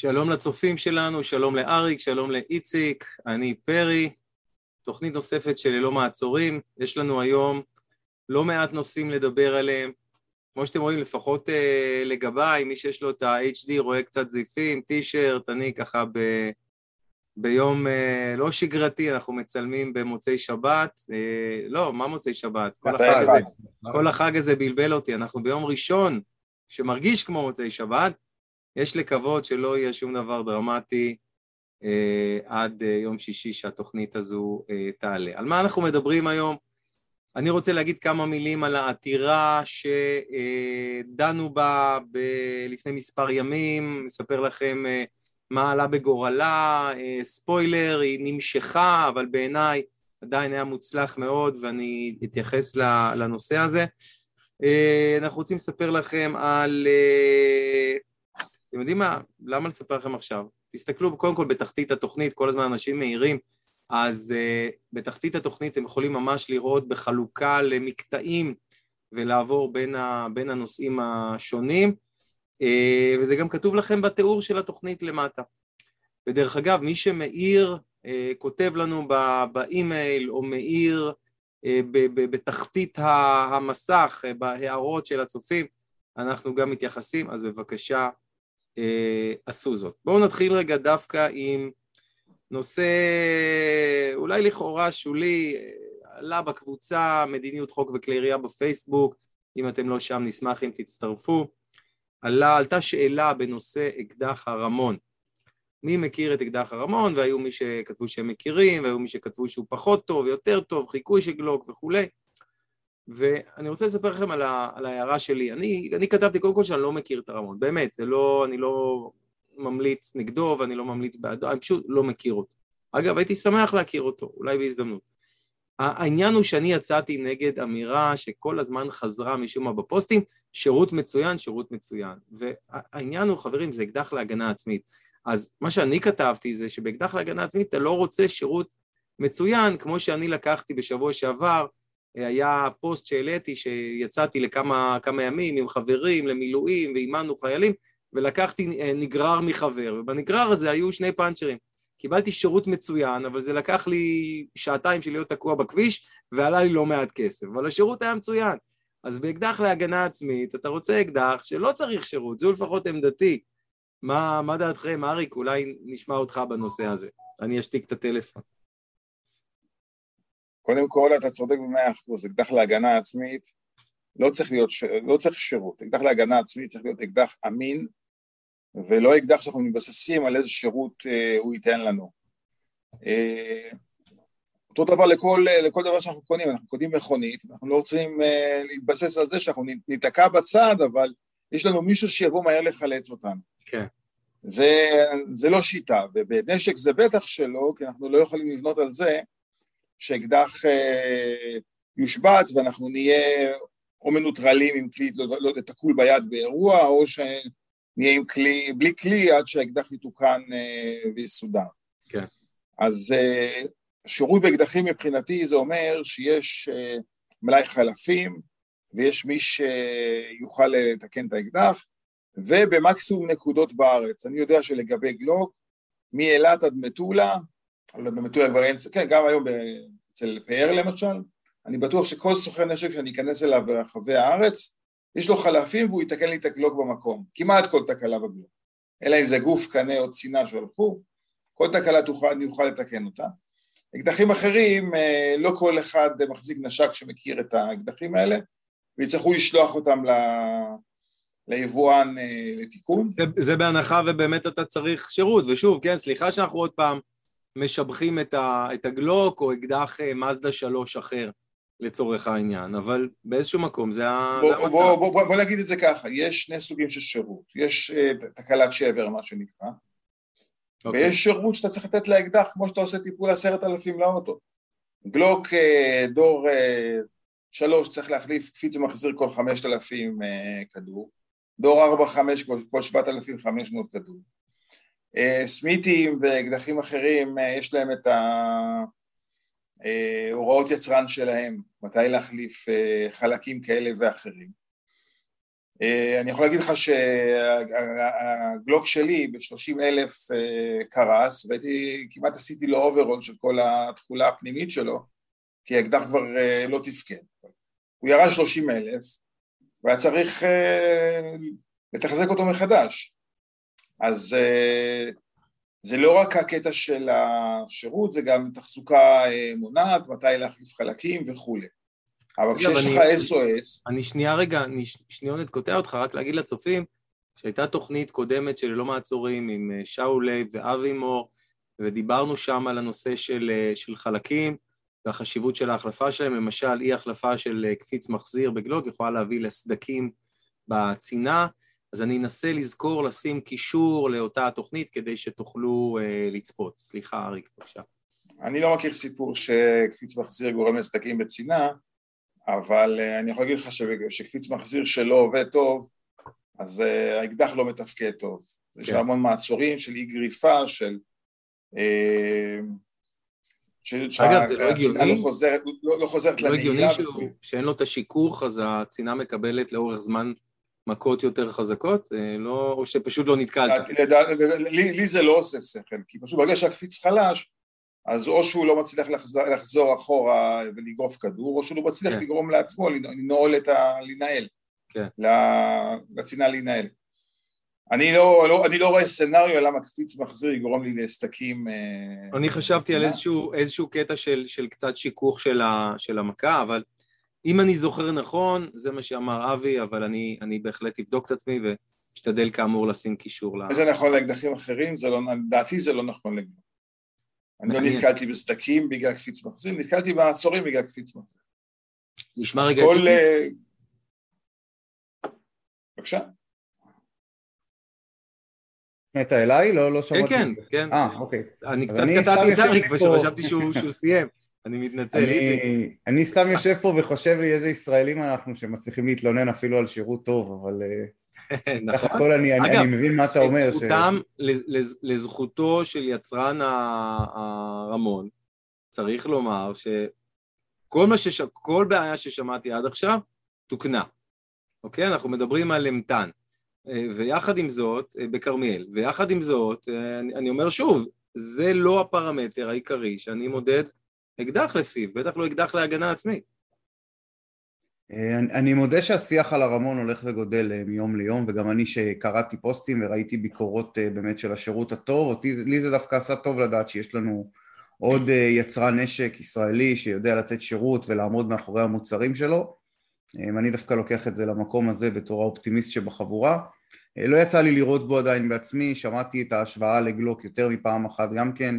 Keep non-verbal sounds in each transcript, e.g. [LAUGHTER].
שלום לצופים שלנו, שלום לאריק, שלום לאיציק, אני פרי, תוכנית נוספת של ללא מעצורים. יש לנו היום לא מעט נושאים לדבר עליהם. כמו שאתם רואים, לפחות uh, לגביי, מי שיש לו את ה-HD רואה קצת זיפים, טישרט, אני ככה ב... ביום uh, לא שגרתי, אנחנו מצלמים במוצאי שבת, uh, לא, מה מוצאי שבת? כל החג הזה, כל החג הזה בלבל אותי, אנחנו ביום ראשון שמרגיש כמו מוצאי שבת, יש לקוות שלא יהיה שום דבר דרמטי אה, עד אה, יום שישי שהתוכנית הזו אה, תעלה. על מה אנחנו מדברים היום? אני רוצה להגיד כמה מילים על העתירה שדנו אה, בה ב- לפני מספר ימים, אספר לכם אה, מה עלה בגורלה, אה, ספוילר, היא נמשכה, אבל בעיניי עדיין היה מוצלח מאוד ואני אתייחס לנושא הזה. אה, אנחנו רוצים לספר לכם על אה, אתם יודעים מה? למה לספר לכם עכשיו? תסתכלו קודם כל בתחתית התוכנית, כל הזמן אנשים מעירים, אז uh, בתחתית התוכנית אתם יכולים ממש לראות בחלוקה למקטעים ולעבור בין, ה, בין הנושאים השונים, uh, וזה גם כתוב לכם בתיאור של התוכנית למטה. ודרך אגב, מי שמעיר, uh, כותב לנו באימייל או מעיר uh, בתחתית המסך, בהערות של הצופים, אנחנו גם מתייחסים, אז בבקשה אה, עשו זאת. בואו נתחיל רגע דווקא עם נושא אולי לכאורה שולי, עלה בקבוצה מדיניות חוק וכלי ירייה בפייסבוק, אם אתם לא שם נשמח אם תצטרפו. עלה, עלתה שאלה בנושא אקדח הרמון. מי מכיר את אקדח הרמון, והיו מי שכתבו שהם מכירים, והיו מי שכתבו שהוא פחות טוב, יותר טוב, חיקוי של גלוק וכולי. ואני רוצה לספר לכם על, ה, על ההערה שלי. אני, אני כתבתי קודם כל שאני לא מכיר את הרמון, באמת, זה לא, אני לא ממליץ נגדו ואני לא ממליץ בעדו, אני פשוט לא מכיר אותו. אגב, הייתי שמח להכיר אותו, אולי בהזדמנות. העניין הוא שאני יצאתי נגד אמירה שכל הזמן חזרה משום מה בפוסטים, שירות מצוין, שירות מצוין. והעניין הוא, חברים, זה אקדח להגנה עצמית. אז מה שאני כתבתי זה שבאקדח להגנה עצמית אתה לא רוצה שירות מצוין, כמו שאני לקחתי בשבוע שעבר, היה פוסט שהעליתי שיצאתי לכמה ימים עם חברים למילואים ואימנו חיילים ולקחתי אה, נגרר מחבר ובנגרר הזה היו שני פאנצ'רים. קיבלתי שירות מצוין אבל זה לקח לי שעתיים של להיות תקוע בכביש ועלה לי לא מעט כסף אבל השירות היה מצוין. אז באקדח להגנה עצמית אתה רוצה אקדח שלא צריך שירות זו לפחות עמדתי. מה, מה דעתכם אריק? אולי נשמע אותך בנושא הזה. אני אשתיק את הטלפון קודם כל אתה צודק במאה אחוז, אקדח להגנה עצמית לא צריך להיות, לא צריך שירות, אקדח להגנה עצמית צריך להיות אקדח אמין ולא אקדח שאנחנו מתבססים על איזה שירות אה, הוא ייתן לנו. אה, אותו דבר לכל, לכל דבר שאנחנו קונים, אנחנו קונים מכונית, אנחנו לא רוצים אה, להתבסס על זה שאנחנו ניתקע בצד, אבל יש לנו מישהו שיבוא מהר לחלץ אותנו. כן. זה, זה לא שיטה, ובנשק זה בטח שלא, כי אנחנו לא יכולים לבנות על זה שאקדח אה, יושבת ואנחנו נהיה או מנוטרלים עם כלי, לא, לא יודע, תקול ביד באירוע, או שנהיה עם כלי, בלי כלי עד שהאקדח יתוקן אה, ויסודר. כן. אז אה, שירות באקדחים מבחינתי זה אומר שיש מלאי חלפים ויש מי שיוכל לתקן את האקדח ובמקסימום נקודות בארץ. אני יודע שלגבי גלוק, מאילת עד מטולה, אבל במטולה כבר אין, כן, גם היום אצל פאר למשל, אני בטוח שכל סוחר נשק שאני אכנס אליו ברחבי הארץ, יש לו חלפים והוא יתקן לי את הגלוק במקום, כמעט כל תקלה בגלוק, אלא אם זה גוף, קנה או צינה שהלכו, כל תקלה תוכל, אני אוכל לתקן אותה. אקדחים אחרים, אה, לא כל אחד מחזיק נשק שמכיר את האקדחים האלה, ויצטרכו לשלוח אותם ל... ליבואן אה, לתיקון. זה, זה בהנחה ובאמת אתה צריך שירות, ושוב, כן, סליחה שאנחנו עוד פעם משבחים את, ה, את הגלוק או אקדח אה, מזדה שלוש אחר לצורך העניין, אבל באיזשהו מקום זה, בוא, המצב. בוא, בוא, בוא, בוא נגיד את זה ככה, יש שני סוגים של שירות, יש uh, תקלת שבר מה שנקרא, okay. אוקיי. ויש שירות שאתה צריך לתת לאקדח כמו שאתה עושה טיפול עשרת אלפים לאוטו. גלוק uh, דור uh, שלוש צריך להחליף קפיץ ומחזיר כל חמשת אלפים כדור, דור ארבע חמש כל שבעת אלפים חמש מאות כדור. אה, סמיתים ואקדחים אחרים אה, יש להם את ההוראות אה, יצרן שלהם, מתי להחליף חלקים כאלה ואחרים. אני יכול להגיד לך שהגלוק שלי ב-30 אלף קרס, וכמעט עשיתי לו overhaul של כל התכולה הפנימית שלו, כי האקדח כבר לא תפקד. הוא ירד 30 אלף, והיה צריך לתחזק אותו מחדש. אז זה לא רק הקטע של השירות, זה גם תחזוקה מונעת, מתי להחליף חלקים וכולי. אבל כשיש לך SOS... אני שנייה רגע, אני שנייה קוטע אותך, רק להגיד לצופים, שהייתה תוכנית קודמת של ללא מעצורים עם אה, שאול לייב ואבי מור, ודיברנו שם על הנושא של, של חלקים והחשיבות של ההחלפה שלהם, למשל אי החלפה של קפיץ מחזיר בגלוק יכולה להביא לסדקים בצינה, אז אני אנסה לזכור לשים קישור לאותה התוכנית כדי שתוכלו אה, לצפות. סליחה, אריק, בבקשה. אני לא מכיר סיפור שקפיץ מחזיר גורם לסדקים בצינה, אבל אה, אני יכול להגיד לך שכשקפיץ מחזיר שלא עובד טוב, אז אה, האקדח לא מתפקד טוב. כן. יש המון מעצורים של אי גריפה, של... אה, אגב, זה לא הגיוני? לא חוזרת, לא, לא חוזרת לא הגיוני שאין לו את השיכוך, אז הצינה מקבלת לאורך זמן מכות יותר חזקות? לא, או שפשוט לא נתקלת? לי, לי זה לא עושה שכל, כי פשוט ברגע שהקפיץ חלש, אז או שהוא לא מצליח לחזור, לחזור אחורה ולגרוף כדור, או שהוא לא מצליח כן. לגרום לעצמו לנעול את ה... לנהל, כן. לצינה להינעל. אני לא, לא, אני לא רואה סצנריו למה קפיץ מחזיר יגרום לי לסדקים... אה, אני חשבתי על איזשהו, איזשהו קטע של, של קצת שיכוך של, ה, של המכה, אבל אם אני זוכר נכון, זה מה שאמר אבי, אבל אני, אני בהחלט אבדוק את עצמי ואשתדל כאמור לשים קישור ל... זה נכון לאקדחים אחרים, זה לא, לדעתי זה לא נכון לגמרי. אני לא נתקלתי בסדקים בגלל קפיץ מחזיר, נתקלתי בעצורים בגלל קפיץ מחזיר. נשמע רגע... כל... אה, בבקשה. הפנית אליי? לא, לא שמעתי. כן, כן, כן. אה, אוקיי. אני קצת קטעתי את אריק, וחשבתי שהוא סיים. אני מתנצל, איציק. אני סתם יושב פה וחושב לי איזה ישראלים אנחנו שמצליחים להתלונן אפילו על שירות טוב, אבל... אה, [LAUGHS] נכון. סך הכל אני, אגב, אני מבין מה אתה אומר. לזכותם, ש... לזכותו של יצרן הרמון, צריך לומר שכל שש... כל בעיה ששמעתי עד עכשיו תוקנה. אוקיי? אנחנו מדברים על אמתן. אה, ויחד עם זאת, אה, בכרמיאל, ויחד עם זאת, אני, אני אומר שוב, זה לא הפרמטר העיקרי שאני מודד אקדח לפיו, בטח לא אקדח להגנה עצמית. אני מודה שהשיח על הרמון הולך וגודל אה, מיום ליום וגם אני שקראתי פוסטים וראיתי ביקורות אה, באמת של השירות הטוב, אותי, לי זה דווקא עשה טוב לדעת שיש לנו עוד אה, יצרן נשק ישראלי שיודע לתת שירות ולעמוד מאחורי המוצרים שלו. אני דווקא לוקח את זה למקום הזה בתור האופטימיסט שבחבורה. לא יצא לי לראות בו עדיין בעצמי, שמעתי את ההשוואה לגלוק יותר מפעם אחת גם כן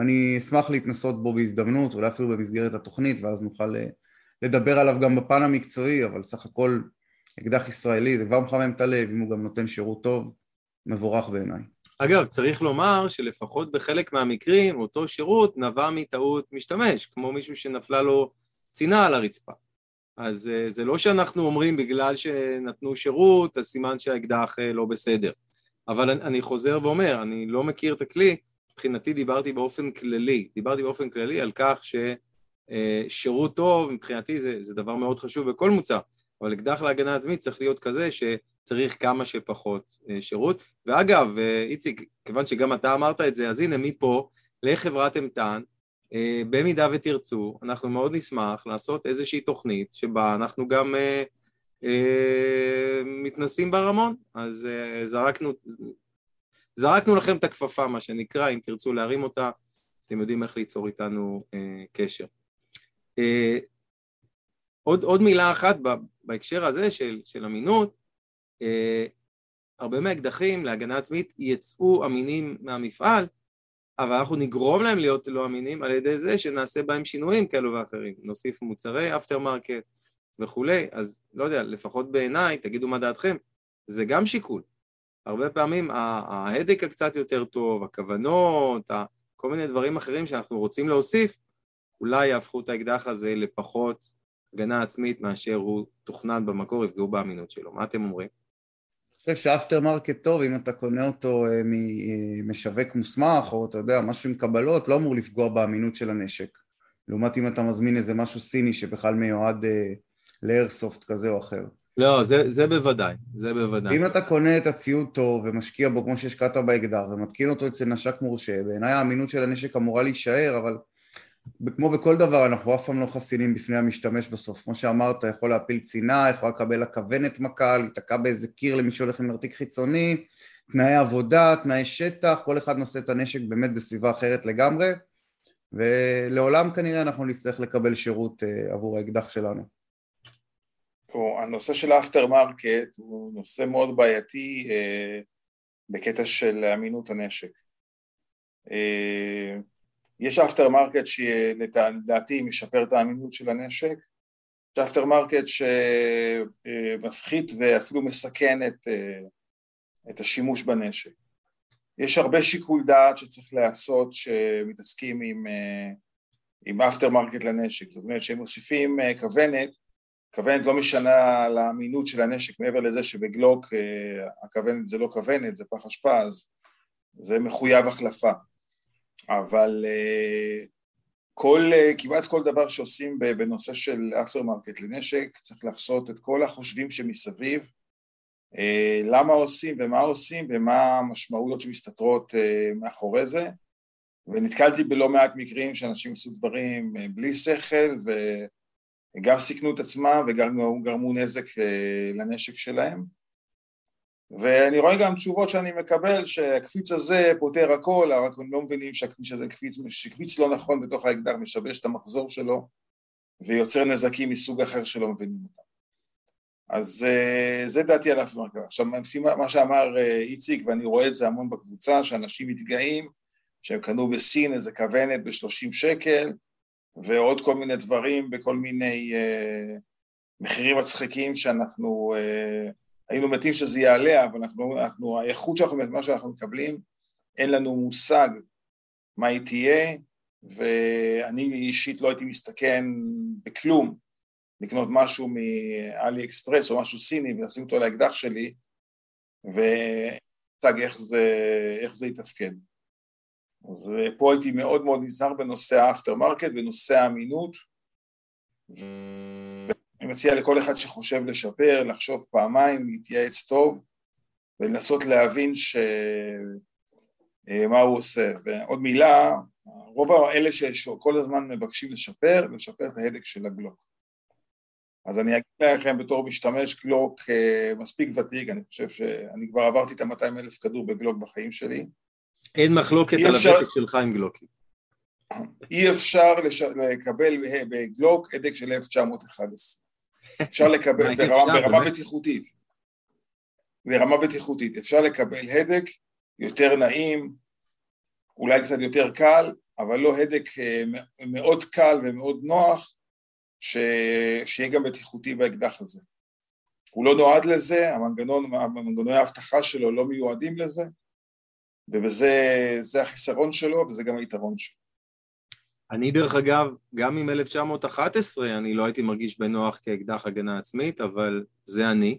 אני אשמח להתנסות בו בהזדמנות, אולי אפילו במסגרת התוכנית ואז נוכל לדבר עליו גם בפן המקצועי, אבל סך הכל אקדח ישראלי זה כבר מחמם את הלב, אם הוא גם נותן שירות טוב, מבורך בעיניי. אגב, צריך לומר שלפחות בחלק מהמקרים אותו שירות נבע מטעות משתמש, כמו מישהו שנפלה לו צינה על הרצפה. אז אה, זה לא שאנחנו אומרים בגלל שנתנו שירות, אז סימן שהאקדח אה, לא בסדר. אבל אני חוזר ואומר, אני לא מכיר את הכלי, מבחינתי דיברתי באופן כללי, דיברתי באופן כללי על כך ש... אה, טוב, מבחינתי זה, זה דבר מאוד חשוב בכל מוצר, אבל אקדח להגנה עצמית צריך להיות כזה שצריך כמה שפחות אה, שירות. ואגב, אה, איציק, כיוון שגם אתה אמרת את זה, אז הנה מפה לחברת אמתן, במידה ותרצו, אנחנו מאוד נשמח לעשות איזושהי תוכנית שבה אנחנו גם מתנסים ברמון, אז זרקנו, זרקנו לכם את הכפפה, מה שנקרא, אם תרצו להרים אותה, אתם יודעים איך ליצור איתנו קשר. אה, עוד, עוד מילה אחת בהקשר הזה של, של אמינות, אה, הרבה מהאקדחים להגנה עצמית יצאו אמינים מהמפעל, אבל אנחנו נגרום להם להיות לא אמינים על ידי זה שנעשה בהם שינויים כאלו ואחרים, נוסיף מוצרי aftermarket וכולי, אז לא יודע, לפחות בעיניי, תגידו מה דעתכם, זה גם שיקול. הרבה פעמים ההדק הקצת יותר טוב, הכוונות, כל מיני דברים אחרים שאנחנו רוצים להוסיף, אולי יהפכו את האקדח הזה לפחות הגנה עצמית מאשר הוא תוכנן במקור, יפגעו באמינות שלו. מה אתם אומרים? אני חושב ש aftermarket טוב, אם אתה קונה אותו אה, ממשווק מוסמך, או אתה יודע, משהו עם קבלות, לא אמור לפגוע באמינות של הנשק. לעומת אם אתה מזמין איזה משהו סיני שבכלל מיועד אה, לאיירסופט כזה או אחר. לא, זה, זה בוודאי, זה בוודאי. אם אתה קונה את הציוד טוב ומשקיע בו כמו שהשקעת באקדח ומתקין אותו אצל נשק מורשה, בעיניי האמינות של הנשק אמורה להישאר, אבל כמו בכל דבר אנחנו אף פעם לא חסינים בפני המשתמש בסוף. כמו שאמרת, יכול להפיל צינה, יכול לקבל הכוונת מכה, להיתקע באיזה קיר למי שהולך עם נרתיק חיצוני, תנאי עבודה, תנאי שטח, כל אחד נושא את הנשק באמת בסביבה אחרת לגמרי, ולעולם כנראה אנחנו נצטרך לקבל שירות אה, עבור האקדח שלנו. הנושא של ה aftermarket הוא נושא מאוד בעייתי אה, בקטע של אמינות הנשק. אה, יש aftermarket שלדעתי משפר את האמינות של הנשק, יש aftermarket שמפחית ואפילו מסכן את, אה, את השימוש בנשק. יש הרבה שיקול דעת שצריך להיעשות שמתעסקים עם, אה, עם aftermarket לנשק, זאת אומרת שהם מוסיפים אה, כוונת, כוונת לא משנה לאמינות של הנשק מעבר לזה שבגלוק הכוונת זה לא כוונת, זה פח אשפה, אז זה מחויב החלפה. אבל אה, כל, אה, כמעט כל דבר שעושים בנושא של aftermarket לנשק צריך לעשות את כל החישובים שמסביב אה, למה עושים ומה עושים ומה המשמעויות שמסתתרות מאחורי זה ונתקלתי בלא מעט מקרים שאנשים עשו דברים בלי שכל וגם סיכנו את עצמם וגם גרמו נזק לנשק שלהם ואני רואה גם תשובות שאני מקבל שהקפיץ הזה פותר הכל, רק הם לא מבינים שהקפיץ הזה קפיץ, שקפיץ לא נכון בתוך האקדח משבש את המחזור שלו ויוצר נזקים מסוג אחר שלא מבינים אותם. אז אה, זה דעתי על אף מרכבה. עכשיו, לפי מה שאמר אה, איציק, ואני רואה את זה המון בקבוצה, שאנשים מתגאים שהם קנו בסין איזה כוונת ב-30 שקל ועוד כל מיני דברים בכל מיני uh, מחירים מצחיקים שאנחנו uh, היינו מתים שזה יעלה, אבל אנחנו, אנחנו, האיכות שאנחנו, מה שאנחנו מקבלים, אין לנו מושג מה היא תהיה, ואני אישית לא הייתי מסתכן בכלום לקנות משהו מאלי אקספרס או משהו סיני ולשים אותו על האקדח שלי, ומושג איך איך זה יתפקד. אז פה הייתי מאוד מאוד נזהר בנושא ה aftermarket, בנושא האמינות, אני מציע לכל אחד שחושב לשפר, לחשוב פעמיים, להתייעץ טוב ולנסות להבין ש... אה, מה הוא עושה. ועוד מילה, רוב האלה שכל הזמן מבקשים לשפר, לשפר את ההדק של הגלוק. אז אני אגיד לכם בתור משתמש גלוק אה, מספיק ותיק, אני חושב שאני כבר עברתי את ה-200 אלף כדור בגלוק בחיים שלי. אין מחלוקת על אפשר... הוותק שלך עם גלוקים. אי אפשר לש... לקבל בגלוק הדק של 1911. אפשר לקבל [LAUGHS] ברמה, ברמה בטיחותית, ברמה בטיחותית, אפשר לקבל הדק יותר נעים, אולי קצת יותר קל, אבל לא הדק אה, מאוד קל ומאוד נוח, ש... שיהיה גם בטיחותי באקדח הזה. הוא לא נועד לזה, המנגנון, המנגנוני האבטחה שלו לא מיועדים לזה, וזה החיסרון שלו וזה גם היתרון שלו. אני דרך אגב, גם עם 1911 אני לא הייתי מרגיש בנוח כאקדח הגנה עצמית, אבל זה אני.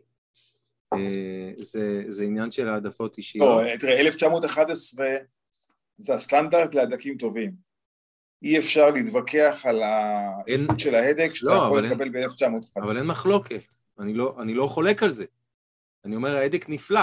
אה, זה, זה עניין של העדפות אישיות. לא, תראה, 1911 זה הסטנדרט להדקים טובים. אי אפשר להתווכח על האיכות של ההדק שאתה לא, יכול לקבל ב-1911. אבל אין מחלוקת, אני לא, אני לא חולק על זה. אני אומר, ההדק נפלא.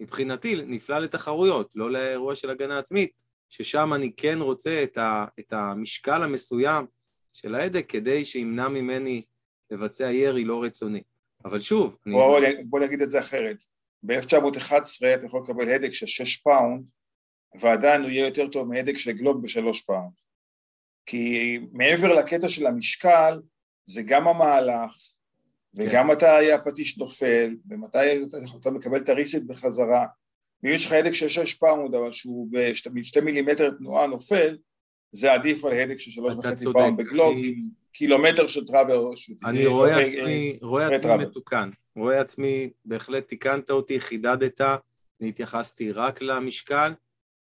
מבחינתי, נפלא לתחרויות, לא לאירוע של הגנה עצמית. ששם אני כן רוצה את, ה, את המשקל המסוים של ההדק כדי שימנע ממני לבצע ירי לא רצוני. אבל שוב, אני... בוא, בוא נגיד את זה אחרת. ב-1911 אתה יכול לקבל הדק של 6 פאונד, ועדיין הוא יהיה יותר טוב מהדק של גלוק בשלוש פאונד. כי מעבר לקטע של המשקל, זה גם המהלך, וגם כן. מתי הפטיש נופל, ומתי אתה, אתה מקבל את ה reset בחזרה, ואם יש לך הדק של 6 פאונד אבל שהוא בשתי מילימטר תנועה נופל, זה עדיף על הדק של שלוש וחצי פאונד בגלוק עם קילומטר של travel אני רואה אה, עצמי, רואה עצמי מתוקן, רואה עצמי, בהחלט תיקנת אותי, חידדת, אני התייחסתי רק למשקל,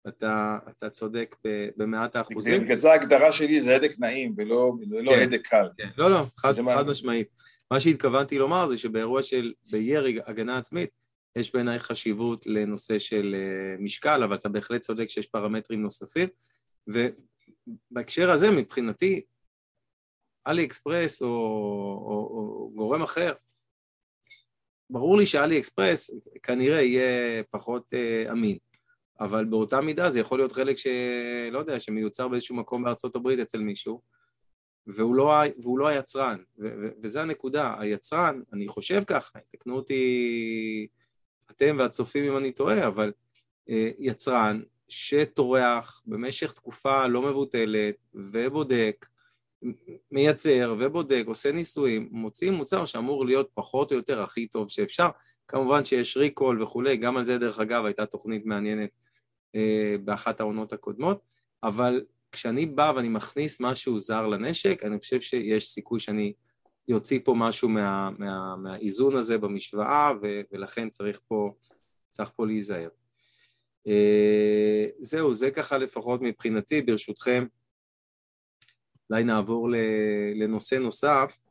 אתה, אתה צודק במאת האחוזים. בגלל זה ההגדרה שלי זה הדק נעים ולא, ולא כן, הדק קל. כן. לא, לא, חד, חד משמעית. מה שהתכוונתי לומר זה שבאירוע של, בירי הגנה עצמית, יש בעיניי חשיבות לנושא של אה, משקל, אבל אתה בהחלט צודק שיש פרמטרים נוספים, ובהקשר הזה מבחינתי, אלי אקספרס או, או, או גורם אחר, ברור לי שאלי אקספרס כנראה יהיה פחות uh, אמין, אבל באותה מידה זה יכול להיות חלק שלא יודע, שמיוצר באיזשהו מקום בארצות הברית אצל מישהו, והוא לא, והוא לא היצרן, וזה הנקודה, היצרן, אני חושב ככה, תקנו אותי אתם והצופים אם אני טועה, אבל uh, יצרן שטורח במשך תקופה לא מבוטלת ובודק מייצר ובודק, עושה ניסויים, מוציא מוצר שאמור להיות פחות או יותר הכי טוב שאפשר. כמובן שיש ריקול וכולי, גם על זה דרך אגב הייתה תוכנית מעניינת אה, באחת העונות הקודמות, אבל כשאני בא ואני מכניס משהו זר לנשק, אני חושב שיש סיכוי שאני יוציא פה משהו מה, מה, מהאיזון הזה במשוואה, ו, ולכן צריך פה, צריך פה להיזהר. אה, זהו, זה ככה לפחות מבחינתי, ברשותכם. אולי נעבור לנושא נוסף.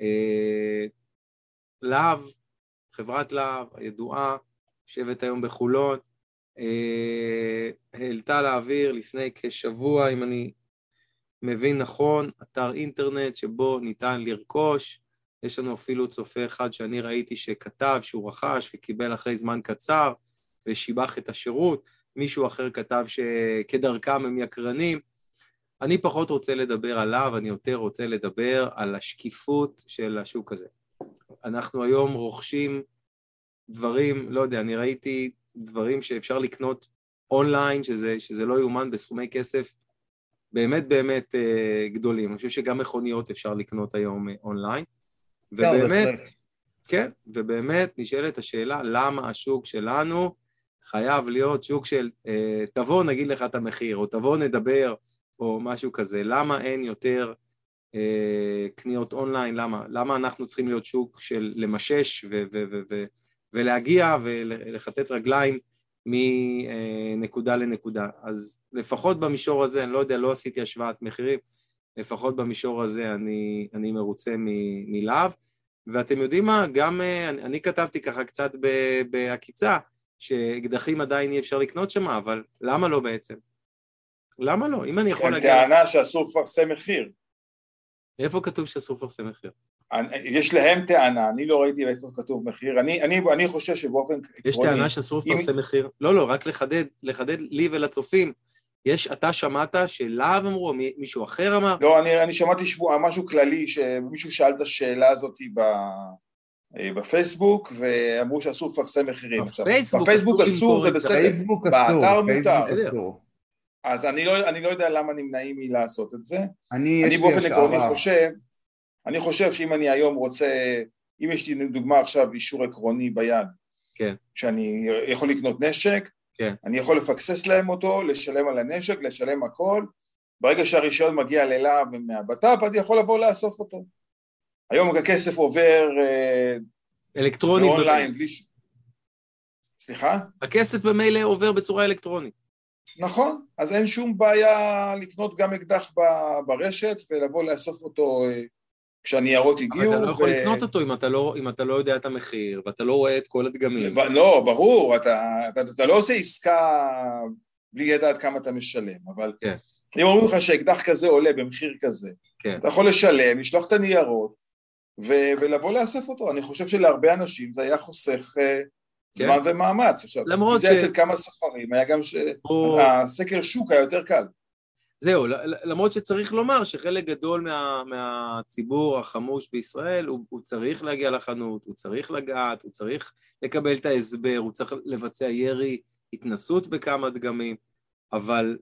אה, להב, חברת להב הידועה, יושבת היום בחולון, העלתה לאוויר לפני כשבוע, אם אני מבין נכון, אתר אינטרנט שבו ניתן לרכוש. יש לנו אפילו צופה אחד שאני ראיתי שכתב שהוא רכש וקיבל אחרי זמן קצר ושיבח את השירות. מישהו אחר כתב שכדרכם הם יקרנים. אני פחות רוצה לדבר עליו, אני יותר רוצה לדבר על השקיפות של השוק הזה. אנחנו היום רוכשים דברים, לא יודע, אני ראיתי דברים שאפשר לקנות אונליין, שזה, שזה לא יאומן בסכומי כסף באמת באמת אה, גדולים. אני חושב שגם מכוניות אפשר לקנות היום אה, אונליין. ובאמת, כן, ובאמת נשאלת השאלה למה השוק שלנו חייב להיות שוק של אה, תבוא נגיד לך את המחיר, או תבוא נדבר, או משהו כזה. למה אין יותר אה, קניות אונליין? למה? למה אנחנו צריכים להיות שוק של למשש ו- ו- ו- ו- ולהגיע ולכתת רגליים מנקודה לנקודה? אז לפחות במישור הזה, אני לא יודע, לא עשיתי השוואת מחירים, לפחות במישור הזה אני, אני מרוצה מלהב. ואתם יודעים מה, גם אה, אני, אני כתבתי ככה קצת בעקיצה, שאקדחים עדיין אי אפשר לקנות שם, אבל למה לא בעצם? למה לא? אם אני יכול להגיד... טענה שאסור לפרסם מחיר. איפה כתוב שאסור לפרסם מחיר? יש להם טענה, אני לא ראיתי איפה כתוב מחיר, אני, אני, אני חושב שבאופן עקרוני... יש טענה שאסור לפרסם אם... מחיר? לא, לא, רק לחדד, לחדד לי ולצופים. יש, אתה שמעת שלהב אמרו, מישהו אחר אמר? לא, אני, אני שמעתי שבוע, משהו כללי, שמישהו שאל את השאלה הזאת ב... אה, בפייסבוק, ואמרו שאסור לפרסם מחירים. בפייסבוק, בפייסבוק אסור, זה בסדר, באתר מותר. אז אני לא, אני לא יודע למה נמנעים מלעשות את זה. אני, אני באופן עקרוני חושב, אני חושב שאם אני היום רוצה, אם יש לי דוגמה עכשיו אישור עקרוני ביד, כן. שאני יכול לקנות נשק, כן. אני יכול לפקסס להם אותו, לשלם על הנשק, לשלם הכל, ברגע שהרישיון מגיע ללהב מהבט"פ, אני יכול לבוא לאסוף אותו. היום הכסף עובר אה, אלקטרונית באונליין, בלי... סליחה? הכסף במילא עובר בצורה אלקטרונית. נכון, אז אין שום בעיה לקנות גם אקדח ברשת ולבוא לאסוף אותו אה, כשהניירות הגיעו. אבל אתה לא יכול ו... לקנות אותו אם אתה, לא, אם אתה לא יודע את המחיר ואתה לא רואה את כל הדגמים. לא, ברור, אתה, אתה, אתה לא עושה עסקה בלי ידעת כמה אתה משלם, אבל כן. אם אומרים לך שאקדח כזה עולה במחיר כזה, כן. אתה יכול לשלם, לשלוח את הניירות ו- ולבוא לאסף אותו. אני חושב שלהרבה אנשים זה היה חוסך כן. זמן ומאמץ. עכשיו, למרות ש... זה אצל כמה סוחרים, היה גם ש... הסקר שוק היה יותר קל. זהו, למרות שצריך לומר שחלק גדול מה, מהציבור החמוש בישראל, הוא, הוא צריך להגיע לחנות, הוא צריך לגעת, הוא צריך לקבל את ההסבר, הוא צריך לבצע ירי, התנסות בכמה דגמים, אבל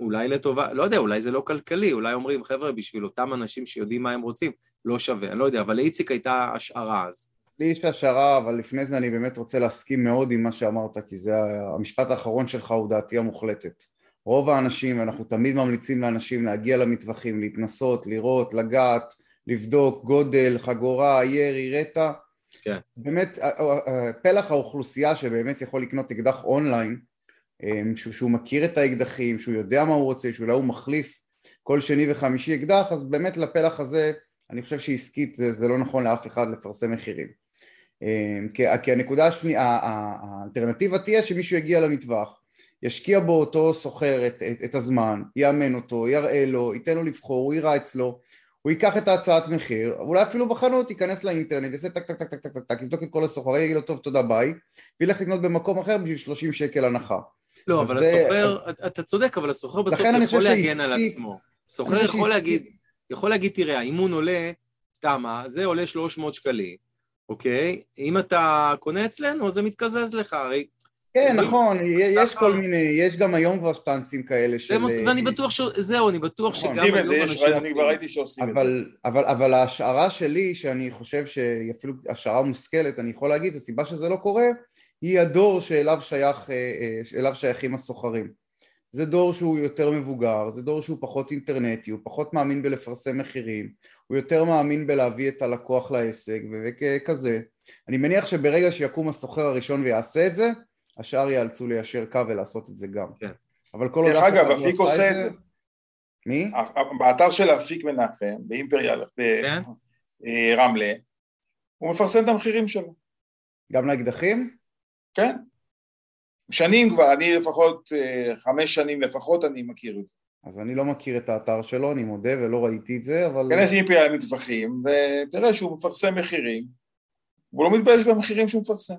אולי לטובה, לא יודע, אולי זה לא כלכלי, אולי אומרים, חבר'ה, בשביל אותם אנשים שיודעים מה הם רוצים, לא שווה, אני לא יודע, אבל לאיציק הייתה השערה אז. לי יש השערה, אבל לפני זה אני באמת רוצה להסכים מאוד עם מה שאמרת, כי זה המשפט האחרון שלך הוא דעתי המוחלטת. רוב האנשים, ואנחנו תמיד ממליצים לאנשים להגיע למטווחים, להתנסות, לראות, לגעת, לבדוק גודל, חגורה, ירי, רטע. כן. באמת, פלח האוכלוסייה שבאמת יכול לקנות אקדח אונליין, אמ, שהוא, שהוא מכיר את האקדחים, שהוא יודע מה הוא רוצה, שאולי הוא מחליף כל שני וחמישי אקדח, אז באמת לפלח הזה, אני חושב שעסקית זה, זה לא נכון לאף אחד לפרסם מחירים. אמ, כי, כי הנקודה השנייה, האלטרנטיבה תהיה שמישהו יגיע למטווח, ישקיע בו אותו סוחר את, את, את הזמן, יאמן אותו, יראה לו, ייתן לו לבחור, הוא יירה אצלו, הוא ייקח את ההצעת מחיר, אולי אפילו בחנות ייכנס לאינטרנט, יעשה טק טק טק טק טק טק, יבדוק את כל הסוחרים, יגיד לו טוב תודה ביי, וילך לקנות במקום אחר בשביל 30 שקל הנחה. לא, אבל זה- הסוחר, אתה צודק, אבל הסוחר בסוף יכול להגן על עצמו. סוחר יכול להגיד, יכול להגיד, תראה, האימון עולה, סתם, מה, זה עולה 300 שקלים, אוקיי? אם אתה קונה אצלנו, אז זה מתקזז לך, הרי... כן, נכון, יש כל מיני, יש גם היום כבר שטאנצים כאלה של... ואני בטוח ש... זהו, אני בטוח נכון. שגם היום אנשים אני עושים כבר את ראיתי שעושים את זה. אבל, אבל, אבל ההשערה שלי, שאני חושב שהיא אפילו השערה מושכלת, אני יכול להגיד, הסיבה שזה לא קורה, היא הדור שאליו שייך, אה, אה, אליו שייכים הסוחרים. זה דור שהוא יותר מבוגר, זה דור שהוא פחות אינטרנטי, הוא פחות מאמין בלפרסם מחירים, הוא יותר מאמין בלהביא את הלקוח לעסק וכזה. אני מניח שברגע שיקום הסוחר הראשון ויעשה את זה, השאר ייאלצו ליישר קו ולעשות את זה גם. כן. אבל כל עוד דרך אף אחד אגב, לא אפיק עושה את זה. מי? באתר של אפיק מנחם, באימפריאל, כן? ברמלה, הוא מפרסם את המחירים שלו. גם לאקדחים? כן. שנים כבר, אני לפחות, אה, חמש שנים לפחות אני מכיר את זה. אז אני לא מכיר את האתר שלו, אני מודה ולא ראיתי את זה, אבל... כנס אימפריאל מטווחים, ותראה שהוא מפרסם מחירים, והוא לא מתבייש במחירים שהוא מפרסם.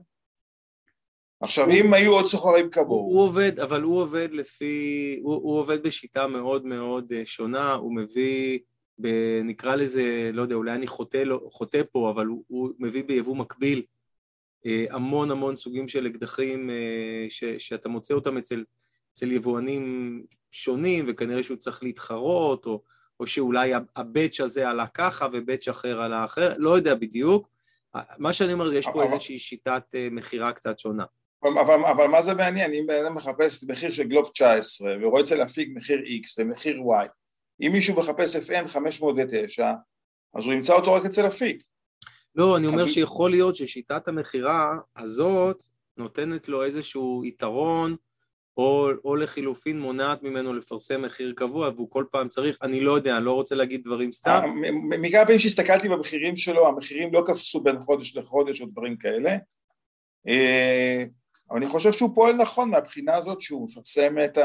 עכשיו, אם היו עוד סוחרים כמוהו, הוא עובד, אבל הוא עובד לפי, הוא, הוא עובד בשיטה מאוד מאוד אה, שונה, הוא מביא, ב, נקרא לזה, לא יודע, אולי אני חוטא, לו- חוטא פה, אבל הוא, הוא מביא ביבוא מקביל אה, המון המון סוגים של אקדחים אה, ש, שאתה מוצא אותם אצל, אצל יבואנים שונים, וכנראה שהוא צריך להתחרות, או, או שאולי הבאץ' הזה עלה ככה ובאץ' אחר עלה אחר, לא יודע בדיוק. מה שאני אומר זה יש פה אבל- איזושהי שיטת מכירה קצת שונה. אבל, אבל, מה זה מעניין? אם בן אדם מחפש מחיר של גלוק 19 ורואה אצל אפיק מחיר X ומחיר Y, אם מישהו מחפש FN 509, אז הוא ימצא אותו רק אצל אפיק. לא, אני אומר אז- שיכול להיות ששיטת המכירה הזאת נותנת לו איזשהו יתרון, או, או לחילופין מונעת ממנו לפרסם מחיר קבוע, והוא כל פעם צריך, אני לא יודע, אני לא רוצה להגיד דברים סתם. מכמה פעמים שהסתכלתי במחירים שלו, המחירים לא קפצו בין חודש לחודש או דברים כאלה. אבל אני חושב שהוא פועל נכון מהבחינה הזאת שהוא מפרסם את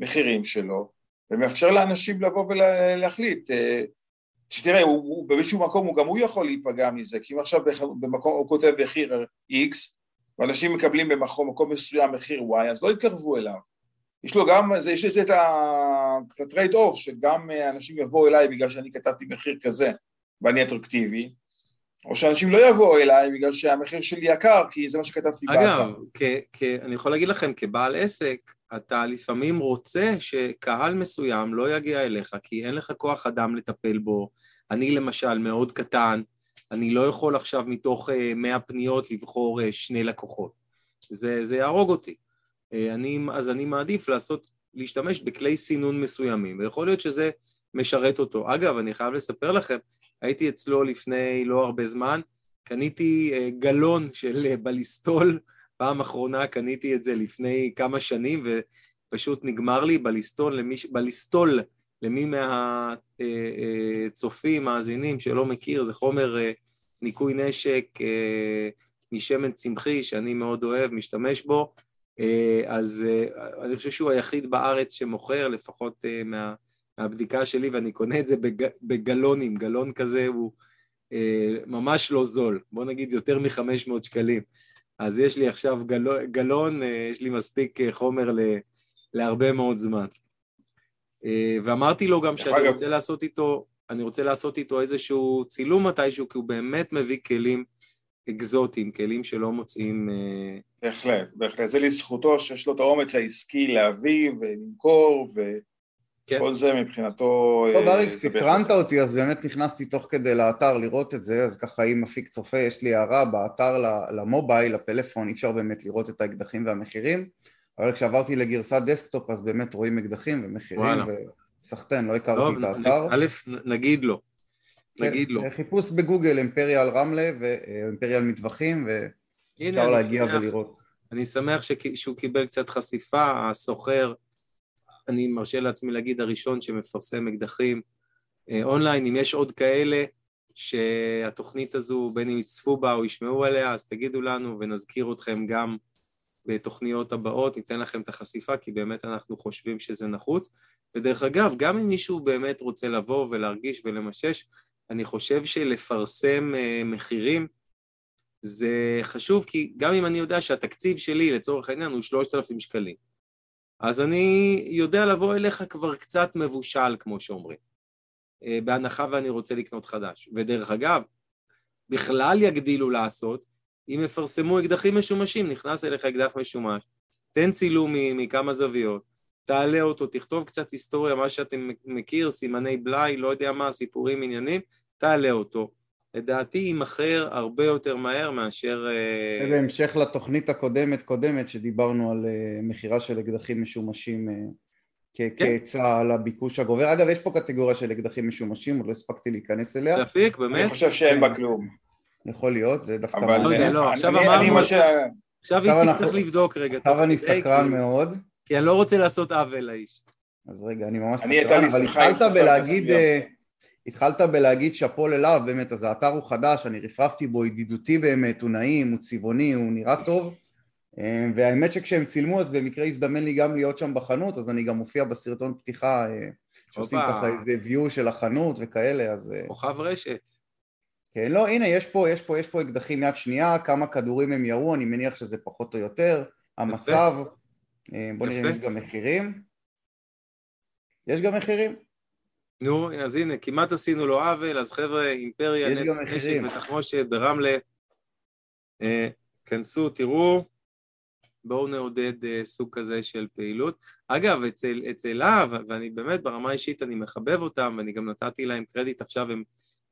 המחירים שלו ומאפשר לאנשים לבוא ולהחליט. אה, שתראה, הוא, הוא, באיזשהו מקום הוא גם הוא יכול להיפגע מזה, כי אם עכשיו במקום הוא כותב מחיר X ואנשים מקבלים במקום מקום מסוים מחיר Y, אז לא יתקרבו אליו. יש לו גם, זה, יש לזה את ה trade-off, שגם אה, אנשים יבואו אליי בגלל שאני כתבתי מחיר כזה ואני אטרקטיבי, או שאנשים לא יבואו אליי בגלל שהמחיר שלי יקר, כי זה מה שכתבתי אגב, כ, כ, אני יכול להגיד לכם, כבעל עסק, אתה לפעמים רוצה שקהל מסוים לא יגיע אליך, כי אין לך כוח אדם לטפל בו. אני למשל מאוד קטן, אני לא יכול עכשיו מתוך אה, 100 פניות לבחור אה, שני לקוחות. זה, זה יהרוג אותי. אה, אני, אז אני מעדיף לעשות, להשתמש בכלי סינון מסוימים, ויכול להיות שזה משרת אותו. אגב, אני חייב לספר לכם, הייתי אצלו לפני לא הרבה זמן, קניתי אה, גלון של אה, בליסטול, פעם אחרונה קניתי את זה לפני כמה שנים, ופשוט נגמר לי. בליסטול, למי, בליסטול, למי מהצופים, מאזינים שלא מכיר, זה חומר אה, ניקוי נשק אה, משמן צמחי, שאני מאוד אוהב, משתמש בו, אה, אז אה, אני חושב שהוא היחיד בארץ שמוכר, לפחות אה, מה, מהבדיקה שלי, ואני קונה את זה בג, בגלונים, גלון כזה הוא אה, ממש לא זול, בוא נגיד יותר מ-500 שקלים. אז יש לי עכשיו גלון, גלון אה, יש לי מספיק אה, חומר ל, להרבה מאוד זמן. אה, ואמרתי לו גם שאני אגב- רוצה לעשות איתו, אני רוצה לעשות איתו איזשהו צילום מתישהו, כי הוא באמת מביא כלים אקזוטיים, כלים שלא מוצאים... אה, בהחלט, בהחלט. זה לזכותו שיש לו את האומץ העסקי להביא ולמכור, כן. וכל זה מבחינתו... טוב אה, אריק. סקרנת אותי, אז באמת נכנסתי תוך כדי לאתר לראות את זה, אז ככה אם אפיק צופה, יש לי הערה, באתר ל- ל mobile, לפלאפון, אי אפשר באמת לראות את האקדחים והמחירים, אבל כשעברתי לגרסת desktop אז באמת רואים אקדחים ומחירים. וסחטיין, לא הכרתי טוב, את האתר. א', נגיד לו, כן, נגיד לו. חיפוש בגוגל, אימפריאל רמלה ואימפריאל מטווחים, הנה, ואפשר להגיע שמח. ולראות. אני שמח שהוא קיבל קצת חשיפה, הסוחר, אני מרשה לעצמי להגיד, הראשון שמפרסם אקדחים אה, אונליין, אם יש עוד כאלה שהתוכנית הזו, בין אם יצפו בה או ישמעו עליה, אז תגידו לנו ונזכיר אתכם גם בתוכניות הבאות ניתן לכם את החשיפה, כי באמת אנחנו חושבים שזה נחוץ. ודרך אגב, גם אם מישהו באמת רוצה לבוא ולהרגיש ולמשש, אני חושב שלפרסם אה, מחירים זה חשוב, כי גם אם אני יודע שהתקציב שלי, לצורך העניין, הוא 3,000 שקלים, אז אני יודע לבוא אליך כבר קצת מבושל, כמו שאומרים, אה, בהנחה ואני רוצה לקנות חדש. ודרך אגב, בכלל יגדילו לעשות, אם יפרסמו אקדחים משומשים, נכנס אליך אקדח משומש, תן צילום מכמה זוויות, תעלה אותו, תכתוב קצת היסטוריה, מה שאתם מכיר, סימני בלאי, לא יודע מה, סיפורים, עניינים, תעלה אותו. לדעתי יימכר הרבה יותר מהר מאשר... זה אה, בהמשך לתוכנית הקודמת קודמת שדיברנו על אה, מכירה של אקדחים משומשים אה, כן. כהיצע על הביקוש הגובר. אגב, יש פה קטגוריה של אקדחים משומשים, עוד לא הספקתי להיכנס אליה. תפיק, באמת? אני חושב שאין בה כלום. יכול להיות, זה דווקא... אבל לא יודע, לא, עכשיו אמרנו... עכשיו איציק צריך לבדוק רגע. עכשיו אני סקרן מאוד. כי אני לא רוצה לעשות עוול לאיש. אז רגע, אני ממש סקרן, אבל התחלת בלהגיד... התחלת בלהגיד שאפו ללהב, באמת, אז האתר הוא חדש, אני רפרפתי בו, ידידותי באמת, הוא נעים, הוא צבעוני, הוא נראה טוב אה, והאמת שכשהם צילמו אז במקרה הזדמן לי גם להיות שם בחנות, אז אני גם מופיע בסרטון פתיחה אה, שעושים ככה איזה view של החנות וכאלה, אז... אה, כוכב רשת. כן, לא, הנה, יש פה, יש פה, יש פה אקדחים יד שנייה, כמה כדורים הם ירו, אני מניח שזה פחות או יותר, המצב, בוא נראה אם יש גם מחירים. יש גם מחירים. נו, אז הנה, כמעט עשינו לו עוול, אז חבר'ה, אימפריה, נשק ותחמושת ברמלה, אה, כנסו, תראו, בואו נעודד אה, סוג כזה של פעילות. אגב, אצל, אצל להב, ואני באמת ברמה האישית אני מחבב אותם, ואני גם נתתי להם קרדיט עכשיו, הם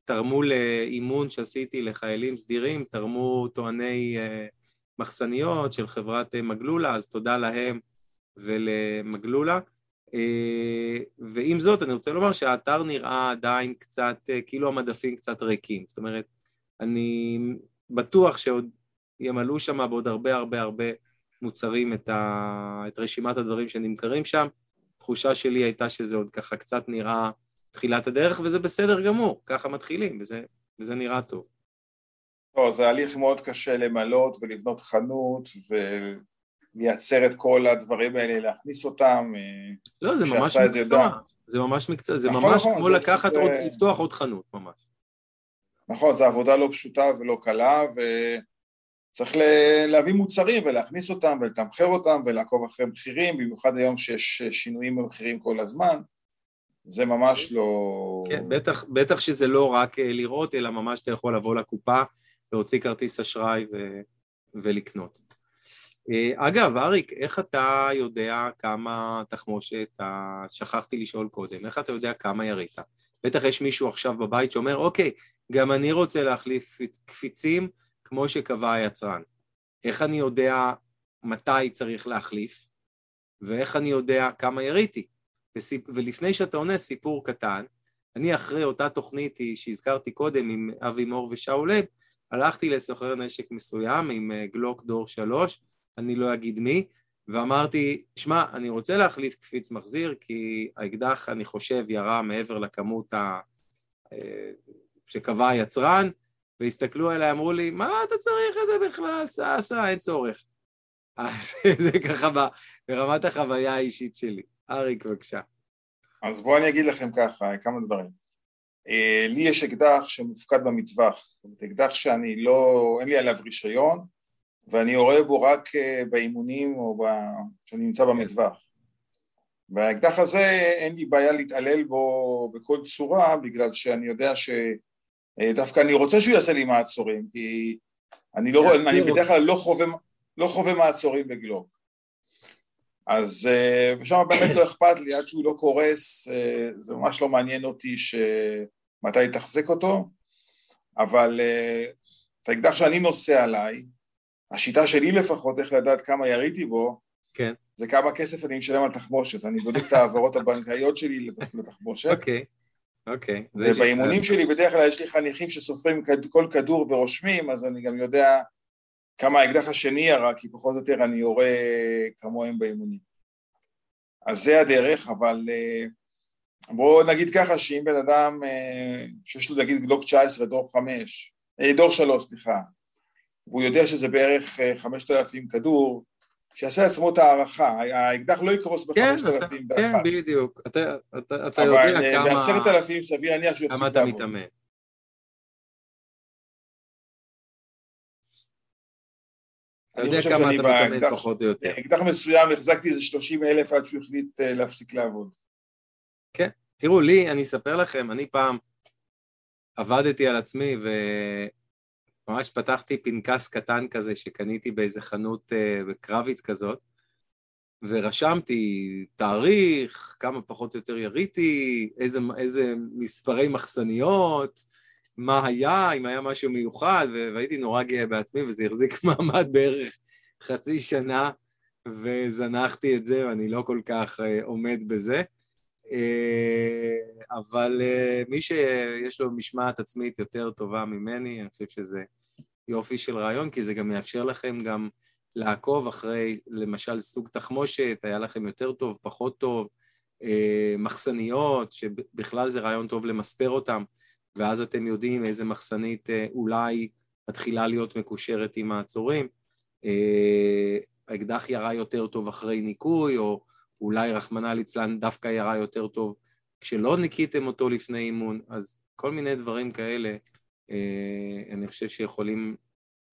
תרמו לאימון שעשיתי לחיילים סדירים, תרמו טועני אה, מחסניות של חברת אה, מגלולה, אז תודה להם ולמגלולה. אה, ועם זאת, אני רוצה לומר שהאתר נראה עדיין קצת, אה, כאילו המדפים קצת ריקים. זאת אומרת, אני בטוח שעוד ימלאו שם בעוד הרבה הרבה הרבה מוצרים את, ה... את רשימת הדברים שנמכרים שם. התחושה שלי הייתה שזה עוד ככה קצת נראה תחילת הדרך, וזה בסדר גמור, ככה מתחילים, וזה, וזה נראה טוב. לא, זה הליך מאוד קשה למלות ולבנות חנות, ו... לייצר את כל הדברים האלה, להכניס אותם. אה, לא, זה ממש מקצוע, זה ממש מקצוע, זה נכון, ממש נכון, כמו זה, לקחת זה... עוד, לפתוח עוד חנות ממש. נכון, זו עבודה לא פשוטה ולא קלה, וצריך להביא מוצרים ולהכניס אותם ולתמחר אותם ולעקוב אחרי מחירים, במיוחד היום שיש שינויים במחירים כל הזמן. זה ממש לא... כן, בטח, בטח שזה לא רק אה, לראות, אלא ממש אתה יכול לבוא לקופה, להוציא כרטיס אשראי ו... ולקנות. אה, אגב, אריק, איך אתה יודע כמה תחמושת, שכחתי לשאול קודם, איך אתה יודע כמה ירית? בטח יש מישהו עכשיו בבית שאומר, אוקיי, גם אני רוצה להחליף קפיצים כמו שקבע היצרן. איך אני יודע מתי צריך להחליף, ואיך אני יודע כמה יריתי? וסיפ... ולפני שאתה עונה, סיפור קטן, אני אחרי אותה תוכנית שהזכרתי קודם עם אבי מור ושאול לב, הלכתי לסוחר נשק מסוים עם אה, גלוק דור שלוש, אני לא אגיד מי, ואמרתי, שמע, אני רוצה להחליף קפיץ מחזיר, כי האקדח, אני חושב, ירה מעבר לכמות ה... אה, שקבע היצרן, והסתכלו עליי, אמרו לי, מה אתה צריך את זה בכלל? סע, סע, אין צורך. [LAUGHS] אז זה ככה ברמת החוויה האישית שלי. אריק, בבקשה. אז בואו אני אגיד לכם ככה, כמה דברים. אה, לי יש אקדח שמופקד במטווח, זאת אומרת, אקדח שאני לא, אין לי עליו רישיון, ואני יורה בו רק אה, באימונים או כשאני נמצא במטווח. והאקדח הזה אין לי בעיה להתעלל בו בכל צורה בגלל שאני יודע שדווקא אה, אני רוצה שהוא יעשה לי מעצורים כי אני, לא, אני בדרך כלל לא חווה, לא חווה מעצורים בגלוק אז אה, שם באמת לא אכפת לי עד שהוא לא קורס זה ממש לא מעניין אותי ש... מתי לתחזק אותו. אבל את האקדח שאני נושא עליי השיטה שלי לפחות, איך לדעת כמה יריתי בו, כן. זה כמה כסף אני משלם על תחמושת, אני בודק את העברות הבנקאיות שלי לתחמושת. אוקיי, אוקיי. ובאימונים שלי בדרך כלל יש לי חניכים שסופרים כל כדור ורושמים, אז אני גם יודע כמה האקדח השני ירה, כי פחות או יותר אני יורה כמוהם באימונים. אז זה הדרך, אבל אה, בואו נגיד ככה שאם בן אדם אה, שיש לו נגיד גלוק 19 דור 5, אה, דור 3 סליחה, והוא יודע שזה בערך 5,000 אה, כדור, שיעשה לעצמו את ההערכה, האקדח לא יקרוס בחמשת אלפים באחת. כן, בדיוק, אתה, אתה, אתה יודע כמה... אבל בעשרת אלפים סביר להניח שהוא יפסיק לעבוד. כמה אתה מתאמן. אתה יודע כמה אתה מתאמן פחות או יותר. אקדח מסוים החזקתי איזה 30 אלף עד שהוא החליט אה, להפסיק לעבוד. כן, תראו, לי, אני אספר לכם, אני פעם עבדתי על עצמי וממש פתחתי פנקס קטן כזה שקניתי באיזה חנות אה, בקרביץ כזאת, ורשמתי תאריך, כמה פחות או יותר יריתי, איזה, איזה מספרי מחסניות, מה היה, אם היה משהו מיוחד, והייתי נורא גאה בעצמי, וזה החזיק [LAUGHS] מעמד בערך חצי שנה, וזנחתי את זה, ואני לא כל כך uh, עומד בזה. Uh, אבל uh, מי שיש לו משמעת עצמית יותר טובה ממני, אני חושב שזה יופי של רעיון, כי זה גם מאפשר לכם גם לעקוב אחרי, למשל, סוג תחמושת, היה לכם יותר טוב, פחות טוב, uh, מחסניות, שבכלל זה רעיון טוב למספר אותם. ואז אתם יודעים איזה מחסנית אה, אולי מתחילה להיות מקושרת עם העצורים. אה, האקדח ירה יותר טוב אחרי ניקוי, או אולי רחמנא ליצלן דווקא ירה יותר טוב כשלא ניקיתם אותו לפני אימון, אז כל מיני דברים כאלה, אה, אני חושב שיכולים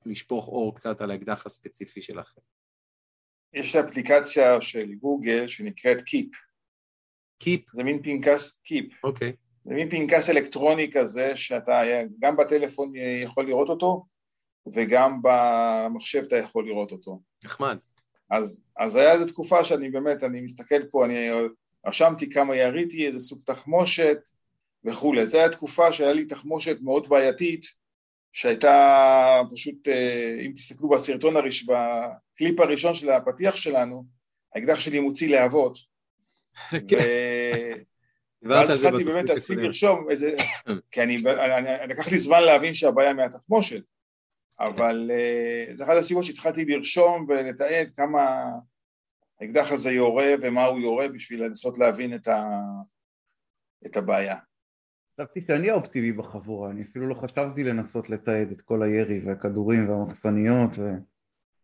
לשפוך אור קצת על האקדח הספציפי שלכם. יש אפליקציה של גוגל שנקראת Keep. Keep? זה מין פנקס Keep. אוקיי. Okay. זה מין פנקס אלקטרוני כזה שאתה גם בטלפון יכול לראות אותו וגם במחשב אתה יכול לראות אותו. נחמד. אז, אז היה איזו תקופה שאני באמת, אני מסתכל פה, אני רשמתי כמה יריתי, איזה סוג תחמושת וכולי. זו הייתה תקופה שהיה לי תחמושת מאוד בעייתית, שהייתה פשוט, אה, אם תסתכלו בסרטון הראש, בקליפ הראשון של הפתיח שלנו, האקדח שלי מוציא להבות. [LAUGHS] כן. ואז התחלתי באמת, רציתי לרשום איזה, כי אני, לקח לי זמן להבין שהבעיה מהתחמושת, אבל אה, זה אחת הסיבות שהתחלתי לרשום ולתעד כמה האקדח הזה יורה ומה הוא יורה בשביל לנסות להבין את, ה, את הבעיה. חשבתי שאני האופטימי בחבורה, אני אפילו לא חשבתי לנסות לתעד את כל הירי והכדורים והמחסניות ו...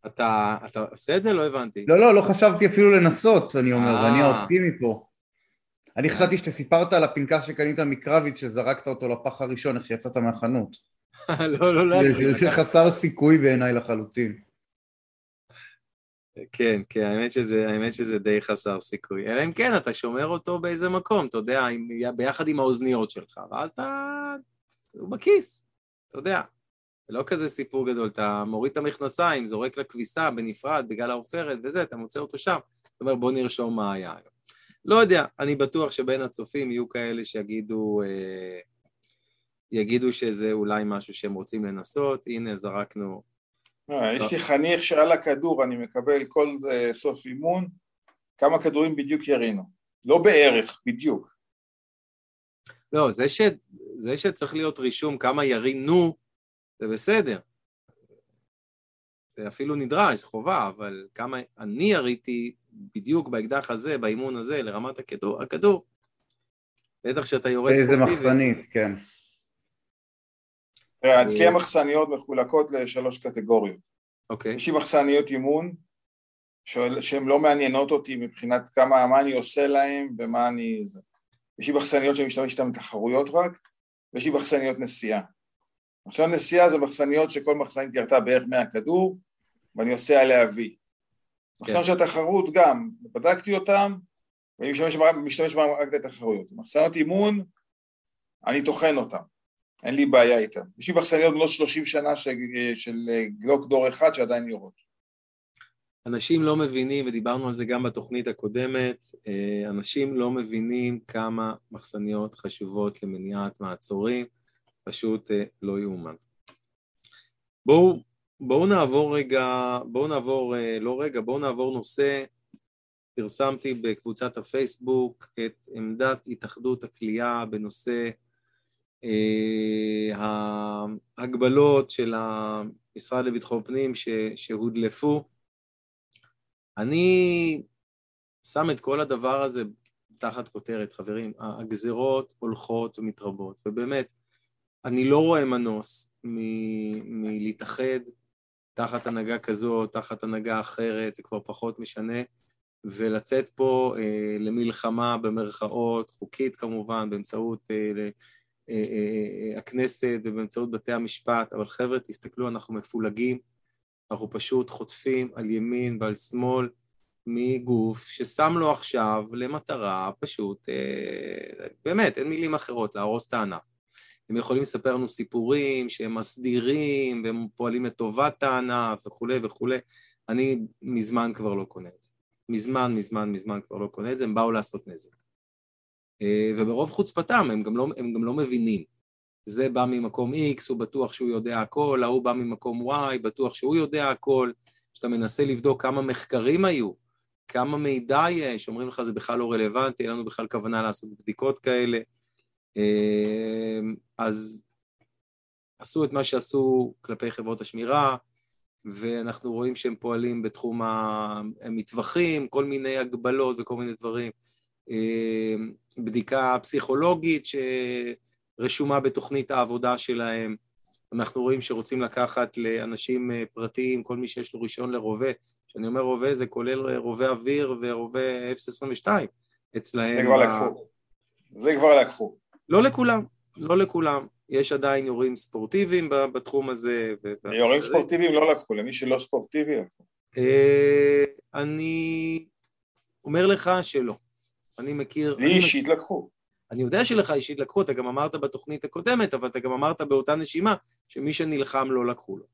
אתה, אתה עושה את זה? לא הבנתי. לא, לא, לא חשבתי אפילו לנסות, אני אומר, ואני אה. האופטימי פה. אני חשבתי שאתה סיפרת על הפנקס שקנית מקרביץ שזרקת אותו לפח הראשון איך שיצאת מהחנות. [LAUGHS] לא, לא, לא. זה חסר סיכוי בעיניי לחלוטין. כן, כן, האמת שזה, האמת שזה די חסר סיכוי. אלא אם כן, אתה שומר אותו באיזה מקום, אתה יודע, עם, ביחד עם האוזניות שלך, ואז אתה... הוא בכיס, אתה יודע. זה לא כזה סיפור גדול, אתה מוריד את המכנסיים, זורק לכביסה בנפרד בגלל העופרת וזה, אתה מוצא אותו שם. אתה אומר, בוא נרשום מה היה היום. לא יודע, אני בטוח שבין הצופים יהיו כאלה שיגידו אה, יגידו שזה אולי משהו שהם רוצים לנסות, הנה זרקנו... אה, יש לי חניך שעל הכדור אני מקבל כל אה, סוף אימון, כמה כדורים בדיוק ירינו, לא בערך, בדיוק. לא, זה, ש... זה שצריך להיות רישום כמה ירינו, זה בסדר. זה אפילו נדרש, חובה, אבל כמה אני יריתי בדיוק באקדח הזה, באימון הזה, לרמת הכדור, הכדור. בטח שאתה יורה ספורטיבי. איזה מחסנית, כן. אצלי המחסניות מחולקות לשלוש קטגוריות. אוקיי. יש לי מחסניות אימון, שהן לא מעניינות אותי מבחינת כמה, מה אני עושה להן ומה אני... יש לי מחסניות שאני משתמש איתן בתחרויות רק, ויש לי מחסניות נסיעה. מחסניות נסיעה זה מחסניות שכל מחסנית ירתה בערך 100 כדור, ואני עושה עליה וי. מחסן של התחרות גם, בדקתי אותם, ואני משתמש, משתמש רק לתחרויות. מחסנות אימון, אני טוחן אותם, אין לי בעיה איתם. יש לי מחסניות לא 30 שנה של, של גלוק דור אחד שעדיין יורות. אנשים לא מבינים, ודיברנו על זה גם בתוכנית הקודמת, אה, אנשים לא מבינים כמה מחסניות חשובות למניעת מעצורים, פשוט אה, לא יאומן. בואו בואו נעבור רגע, בואו נעבור, אה, לא רגע, בואו נעבור נושא. פרסמתי בקבוצת הפייסבוק את עמדת התאחדות הכלייה בנושא אה, ההגבלות של המשרד לביטחון פנים ש, שהודלפו. אני שם את כל הדבר הזה תחת כותרת, חברים, הגזרות הולכות ומתרבות, ובאמת, אני לא רואה מנוס מלהתאחד תחת הנהגה כזו, תחת הנהגה אחרת, זה כבר פחות משנה, ולצאת פה אה, למלחמה במרכאות, חוקית כמובן, באמצעות אה, אה, אה, אה, הכנסת ובאמצעות בתי המשפט, אבל חבר'ה, תסתכלו, אנחנו מפולגים, אנחנו פשוט חוטפים על ימין ועל שמאל מגוף ששם לו עכשיו למטרה פשוט, אה, באמת, אין מילים אחרות, להרוס את הענף. הם יכולים לספר לנו סיפורים שהם מסדירים והם פועלים לטובת הענף וכולי וכולי. אני מזמן כבר לא קונה את זה. מזמן, מזמן, מזמן כבר לא קונה את זה, הם באו לעשות נזק. אה, וברוב חוצפתם הם גם לא, הם גם לא מבינים. זה בא ממקום X, הוא בטוח שהוא יודע הכל, ההוא בא ממקום Y, בטוח שהוא יודע הכל. כשאתה מנסה לבדוק כמה מחקרים היו, כמה מידע יש, אומרים לך זה בכלל לא רלוונטי, אין לנו בכלל כוונה לעשות בדיקות כאלה. אה, אז עשו את מה שעשו כלפי חברות השמירה, ואנחנו רואים שהם פועלים בתחום המטווחים, כל מיני הגבלות וכל מיני דברים. אה, בדיקה פסיכולוגית שרשומה בתוכנית העבודה שלהם. אנחנו רואים שרוצים לקחת לאנשים אה, פרטיים, כל מי שיש לו רישיון לרובה, כשאני אומר רובה זה כולל רובה אוויר ורובה F-22 אצלהם. זה כבר לקחו. זה כבר לקחו. לא לכולם, לא לכולם. יש עדיין יורים ספורטיביים בתחום הזה. יורים ספורטיביים לא לקחו, למי שלא ספורטיבי לקחו. אה, אני אומר לך שלא. אני מכיר... לי אישית לקחו. אני יודע שלך אישית לקחו, אתה גם אמרת בתוכנית הקודמת, אבל אתה גם אמרת באותה נשימה שמי שנלחם לא לקחו לו.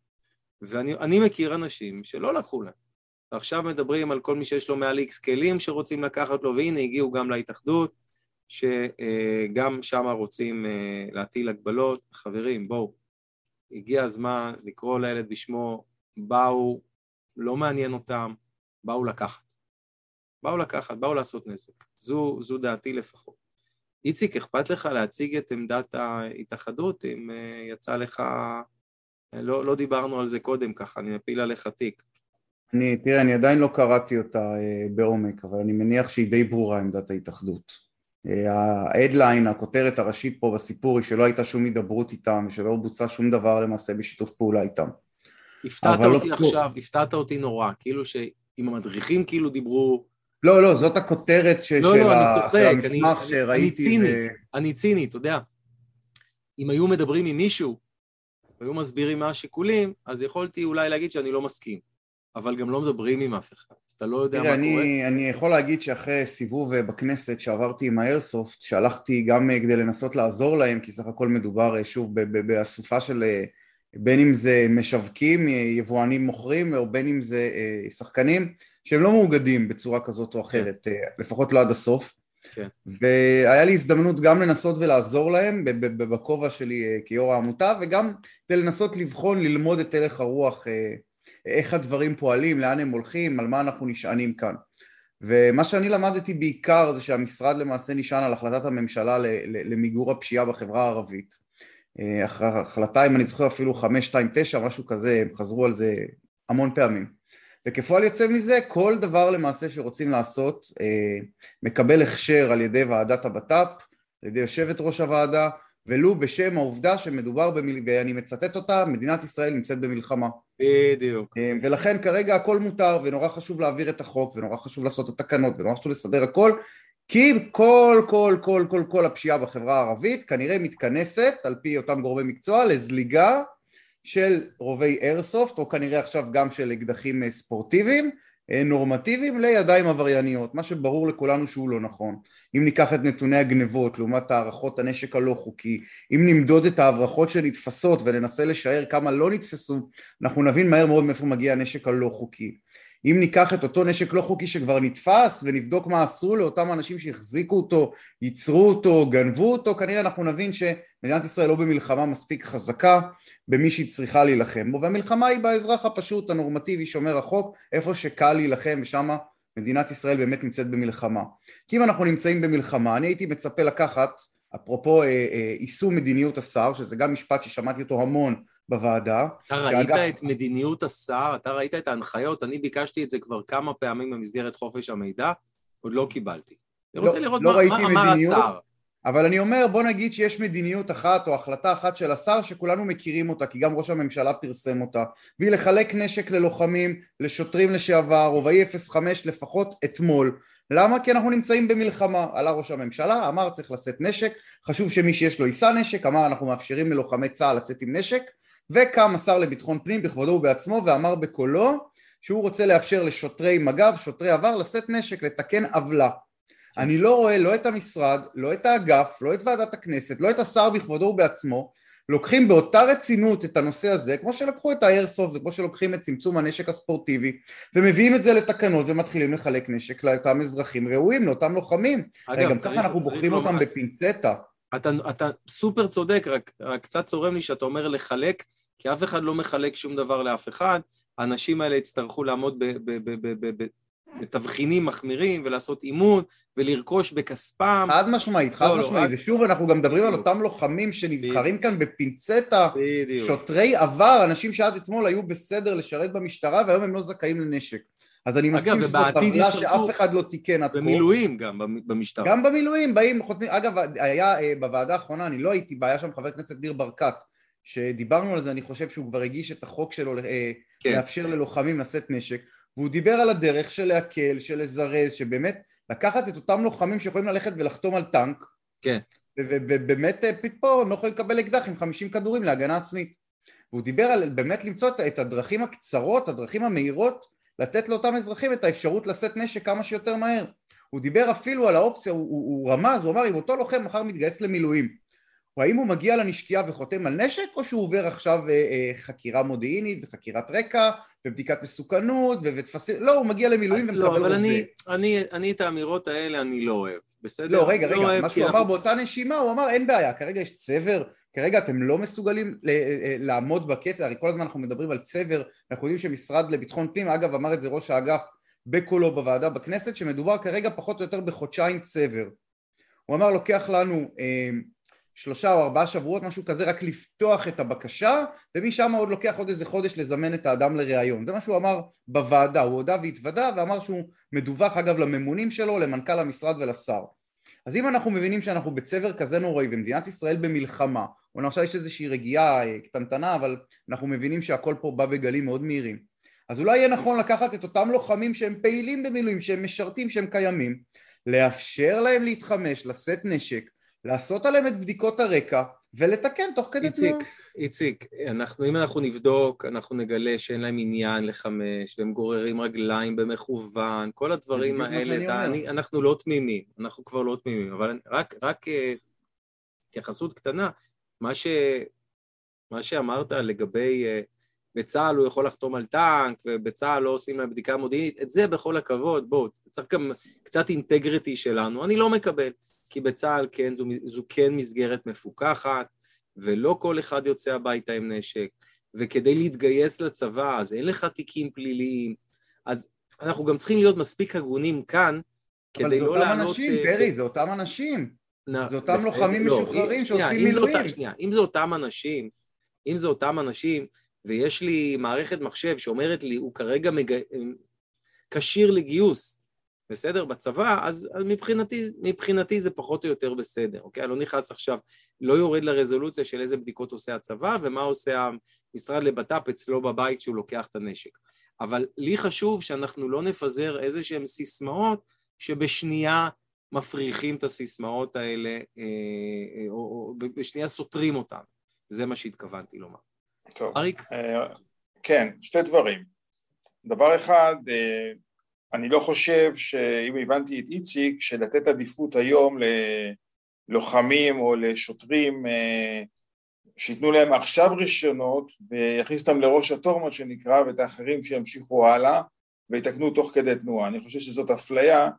ואני מכיר אנשים שלא לקחו להם. ועכשיו מדברים על כל מי שיש לו מעל איקס כלים שרוצים לקחת לו, והנה הגיעו גם להתאחדות, שגם שם רוצים אה, להטיל הגבלות. חברים, בואו, הגיע הזמן לקרוא לילד בשמו, באו, לא מעניין אותם, באו לקחת. באו לקחת, באו לעשות נזק. זו, זו דעתי לפחות. איציק, אכפת לך להציג את עמדת ההתאחדות, אם אה, יצא לך... לא, לא דיברנו על זה קודם ככה, אני מפיל עליך תיק. אני, תראה, אני עדיין לא קראתי אותה אה, בעומק, אבל אני מניח שהיא די ברורה עמדת ההתאחדות. ההדליין, הכותרת הראשית פה בסיפור היא שלא הייתה שום הידברות איתם ושלא בוצע שום דבר למעשה בשיתוף פעולה איתם. הפתעת אותי לא... עכשיו, הפתעת אותי נורא, כאילו שאם המדריכים כאילו דיברו... לא, לא, זאת הכותרת ש... לא, לא, אני צוחק, המסמך אני, שראיתי. אני ציני, ו... אני ציני, אתה יודע. אם היו מדברים עם מישהו, והיו מסבירים מה השיקולים, אז יכולתי אולי להגיד שאני לא מסכים. אבל גם לא מדברים עם אף אחד, אז אתה לא יודע תראה, מה אני, קורה. אני יכול להגיד שאחרי סיבוב אה, בכנסת שעברתי עם האיירסופט, שהלכתי גם אה, כדי לנסות לעזור להם, כי סך הכל מדובר אה, שוב באסופה של בין אם זה משווקים, יבואנים מוכרים, או בין אם זה שחקנים, שהם לא מאוגדים בצורה כזאת או אחרת, כן. לפחות לא עד הסוף. כן. והיה לי הזדמנות גם לנסות ולעזור להם בכובע שלי כיו"ר העמותה, וגם כדי לנסות לבחון, ללמוד את הלך הרוח איך הדברים פועלים, לאן הם הולכים, על מה אנחנו נשענים כאן. ומה שאני למדתי בעיקר זה שהמשרד למעשה נשען על החלטת הממשלה למיגור הפשיעה בחברה הערבית. אה, החלטה, אם אני זוכר אפילו 529, משהו כזה, הם חזרו על זה המון פעמים. וכפועל יוצא מזה, כל דבר למעשה שרוצים לעשות אה, מקבל הכשר על ידי ועדת הבט"פ, על ידי יושבת ראש הוועדה, ולו בשם העובדה שמדובר, במיל... ואני מצטט אותה, מדינת ישראל נמצאת במלחמה. בדיוק. אה, ולכן כרגע הכל מותר, ונורא חשוב להעביר את החוק, ונורא חשוב לעשות את התקנות, ונורא חשוב לסדר הכל, כי כל כל כל כל כל הפשיעה בחברה הערבית כנראה מתכנסת, על פי אותם גורמי מקצוע, לזליגה של רובי איירסופט, או כנראה עכשיו גם של אקדחים אה, ספורטיביים, אה, נורמטיביים לידיים עברייניות, מה שברור לכולנו שהוא לא נכון. אם ניקח את נתוני הגנבות לעומת הערכות הנשק הלא חוקי, אם נמדוד את ההברחות שנתפסות וננסה לשער כמה לא נתפסו, אנחנו נבין מהר מאוד מאיפה מגיע הנשק הלא חוקי. אם ניקח את אותו נשק לא חוקי שכבר נתפס ונבדוק מה עשו לאותם אנשים שהחזיקו אותו, ייצרו אותו, גנבו אותו, כנראה אנחנו נבין שמדינת ישראל לא במלחמה מספיק חזקה במי שהיא צריכה להילחם בו, והמלחמה היא באזרח הפשוט, הנורמטיבי, שומר החוק, איפה שקל להילחם, ושם מדינת ישראל באמת נמצאת במלחמה. כי אם אנחנו נמצאים במלחמה, אני הייתי מצפה לקחת, אפרופו אה, אה, יישום מדיניות השר, שזה גם משפט ששמעתי אותו המון בוועדה. אתה ראית את מדיניות השר, אתה ראית את ההנחיות, אני ביקשתי את זה כבר כמה פעמים במסגרת חופש המידע, עוד לא קיבלתי. אני רוצה לא, לראות לא מה, מה אמר השר. אבל אני אומר בוא נגיד שיש מדיניות אחת או החלטה אחת של השר שכולנו מכירים אותה כי גם ראש הממשלה פרסם אותה והיא לחלק נשק ללוחמים, לשוטרים לשעבר, רובעי 05 לפחות אתמול למה? כי אנחנו נמצאים במלחמה עלה ראש הממשלה, אמר צריך לשאת נשק חשוב שמי שיש לו יישא נשק, אמר אנחנו מאפשרים ללוחמי צה"ל לצאת עם נשק וקם השר לביטחון פנים בכבודו ובעצמו ואמר בקולו שהוא רוצה לאפשר לשוטרי מג"ב, שוטרי עבר, לשאת נשק, לתקן עוולה. אני לא רואה לא את המשרד, לא את האגף, לא את ועדת הכנסת, לא את השר בכבודו ובעצמו לוקחים באותה רצינות את הנושא הזה כמו שלקחו את האיירסופט וכמו שלוקחים את צמצום הנשק הספורטיבי ומביאים את זה לתקנות ומתחילים לחלק נשק לאותם אזרחים ראויים, לאותם לוחמים. אגב, גם ככה אנחנו בוחרים אותם בפינצטה אתה, אתה סופר צודק, רק, רק קצת צורם לי שאתה אומר לחלק כי אף אחד לא מחלק שום דבר לאף אחד האנשים האלה יצטרכו לעמוד בתבחינים מחמירים ולעשות אימון ולרכוש בכספם. חד משמעית, חד לא, לא משמעית, לא, ושוב אנחנו גם מדברים על אותם לוחמים שנבחרים כאן בפינצטה, בדיוק. שוטרי עבר, אנשים שעד אתמול היו בסדר לשרת במשטרה והיום הם לא זכאים לנשק. אז אני מסכים שזו טבלה שאף אחד לא תיקן עד כה. במילואים גם במשטרה. גם במילואים באים, חותמים, אגב היה אה, בוועדה האחרונה, אני לא הייתי היה שם חבר הכנסת ניר ברקת, שדיברנו על זה, אני חושב שהוא כבר הגיש את החוק שלו אה, כן. לאפשר ללוחמים לשאת נשק והוא דיבר על הדרך של להקל, של לזרז, שבאמת לקחת את אותם לוחמים שיכולים ללכת ולחתום על טנק כן. ובאמת אה, פתאום הם לא יכולים לקבל אקדח עם 50 כדורים להגנה עצמית והוא דיבר על באמת למצוא את הדרכים הקצרות, הדרכים המהירות לתת לאותם אזרחים את האפשרות לשאת נשק כמה שיותר מהר. הוא דיבר אפילו על האופציה, הוא, הוא, הוא רמז, הוא אמר אם אותו לוחם מחר מתגייס למילואים האם הוא מגיע לנשקייה וחותם על נשק או שהוא עובר עכשיו אה, אה, חקירה מודיעינית וחקירת רקע ובדיקת מסוכנות וטפסים, לא, הוא מגיע למילואים ומקבל לא, אבל אני, אני, אני את האמירות האלה אני לא אוהב, בסדר? לא, רגע, לא רגע, מה שהוא אמר. באותה נשימה, הוא אמר אין בעיה, כרגע יש צבר, כרגע אתם לא מסוגלים ל- אה, לעמוד בקצב, הרי כל הזמן אנחנו מדברים על צבר, אנחנו יודעים שמשרד לביטחון פנים, אגב אמר את זה ראש האגף בקולו בוועדה בכנסת, שמדובר כרגע פחות או יותר בחודשיים צבר. הוא אמר לוקח לנו אה, שלושה או ארבעה שבועות, משהו כזה, רק לפתוח את הבקשה, ומשם עוד לוקח עוד איזה חודש לזמן את האדם לראיון. זה מה שהוא אמר בוועדה, הוא הודה והתוודה ואמר שהוא מדווח אגב לממונים שלו, למנכ"ל המשרד ולשר. אז אם אנחנו מבינים שאנחנו בצבר כזה נוראי ומדינת ישראל במלחמה, או עכשיו יש איזושהי רגיעה אה, קטנטנה, אבל אנחנו מבינים שהכל פה בא בגלים מאוד מהירים, אז אולי יהיה נכון לקחת את אותם לוחמים שהם פעילים במילואים, שהם משרתים, שהם קיימים, לאפשר להם להתחמש, לשאת נשק, לעשות עליהם את בדיקות הרקע ולתקן תוך כדי תנועה. איציק, אנחנו, אם אנחנו נבדוק, אנחנו נגלה שאין להם עניין לחמש, והם גוררים רגליים במכוון, כל הדברים האלה, אתה, אני, אנחנו לא תמימים, אנחנו כבר לא תמימים, אבל רק, רק אה, התייחסות קטנה, מה, ש, מה שאמרת לגבי uh, בצה"ל הוא יכול לחתום על טנק, ובצה"ל לא עושים להם בדיקה מודיעינית, את זה בכל הכבוד, בואו, צריך גם קצת אינטגריטי שלנו, אני לא מקבל. כי בצה"ל כן, זו, זו כן מסגרת מפוקחת, ולא כל אחד יוצא הביתה עם נשק, וכדי להתגייס לצבא, אז אין לך תיקים פליליים, אז אנחנו גם צריכים להיות מספיק הגונים כאן, כדי לא לענות... אבל זה אותם אנשים, פרי, זה אותם אנשים. זה אותם לוחמים לא, משוחררים שעושים מילואים. שנייה, אם זה אותם אנשים, אם זה אותם אנשים, ויש לי מערכת מחשב שאומרת לי, הוא כרגע כשיר לגיוס, בסדר? בצבא, אז, אז מבחינתי, מבחינתי זה פחות או יותר בסדר, אוקיי? אני לא נכנס עכשיו, לא יורד לרזולוציה של איזה בדיקות עושה הצבא ומה עושה המשרד לבט"פ אצלו בבית שהוא לוקח את הנשק. אבל לי חשוב שאנחנו לא נפזר איזה שהן סיסמאות שבשנייה מפריחים את הסיסמאות האלה, אה, אה, או, או בשנייה סותרים אותן. זה מה שהתכוונתי לומר. טוב. אריק? אה, כן, שתי דברים. דבר אחד, אני לא חושב שאם הבנתי את איציק, שלתת עדיפות היום ללוחמים או לשוטרים אה, שייתנו להם עכשיו רישיונות ויכניס אותם לראש התור מה שנקרא ואת האחרים שימשיכו הלאה ויתקנו תוך כדי תנועה. אני חושב שזאת אפליה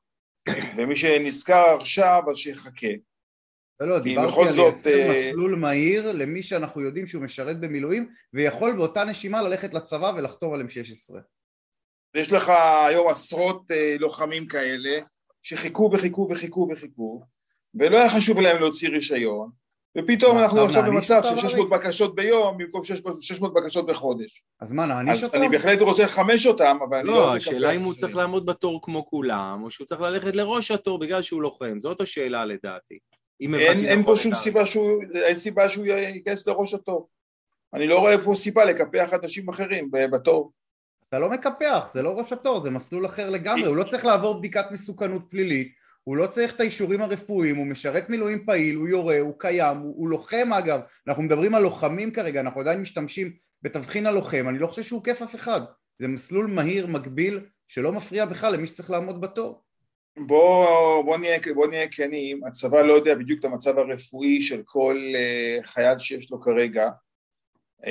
[COUGHS] ומי שנזכר עכשיו אז שיחכה. לא, לא, דיברתי על זאת, אה, מסלול מהיר למי שאנחנו יודעים שהוא משרת במילואים ויכול באותה נשימה ללכת לצבא ולחתום על M16. ויש לך היום עשרות אה, לוחמים כאלה שחיכו וחיכו וחיכו וחיכו ולא היה חשוב להם להוציא רישיון ופתאום אנחנו עכשיו במצב של 600 בקשות ביום במקום 600 בקשות בחודש. אז מה, נעניש אותם? אז אני בהחלט רוצה לחמש אותם, אבל אני לא, לא השאלה אם הוא צריך לעמוד בתור כמו כולם, או שהוא צריך ללכת לראש התור בגלל שהוא לוחם, זאת השאלה לדעתי. אין, אין פה שום סיבה שהוא, אין סיבה שהוא ייכנס לראש התור. אני לא רואה פה סיבה לקפח אנשים אחרים ב- בתור. אתה לא מקפח, זה לא ראש התור, זה מסלול אחר לגמרי, הוא לא צריך לעבור בדיקת מסוכנות פלילית, הוא לא צריך את האישורים הרפואיים, הוא משרת מילואים פעיל, הוא יורה, הוא קיים, הוא, הוא לוחם אגב, אנחנו מדברים על לוחמים כרגע, אנחנו עדיין משתמשים בתבחין הלוחם, אני לא חושב שהוא כיף אף אחד, זה מסלול מהיר, מקביל, שלא מפריע בכלל למי שצריך לעמוד בתור. בוא, בוא, נהיה, בוא נהיה כנים, הצבא לא יודע בדיוק את המצב הרפואי של כל uh, חייל שיש לו כרגע, uh,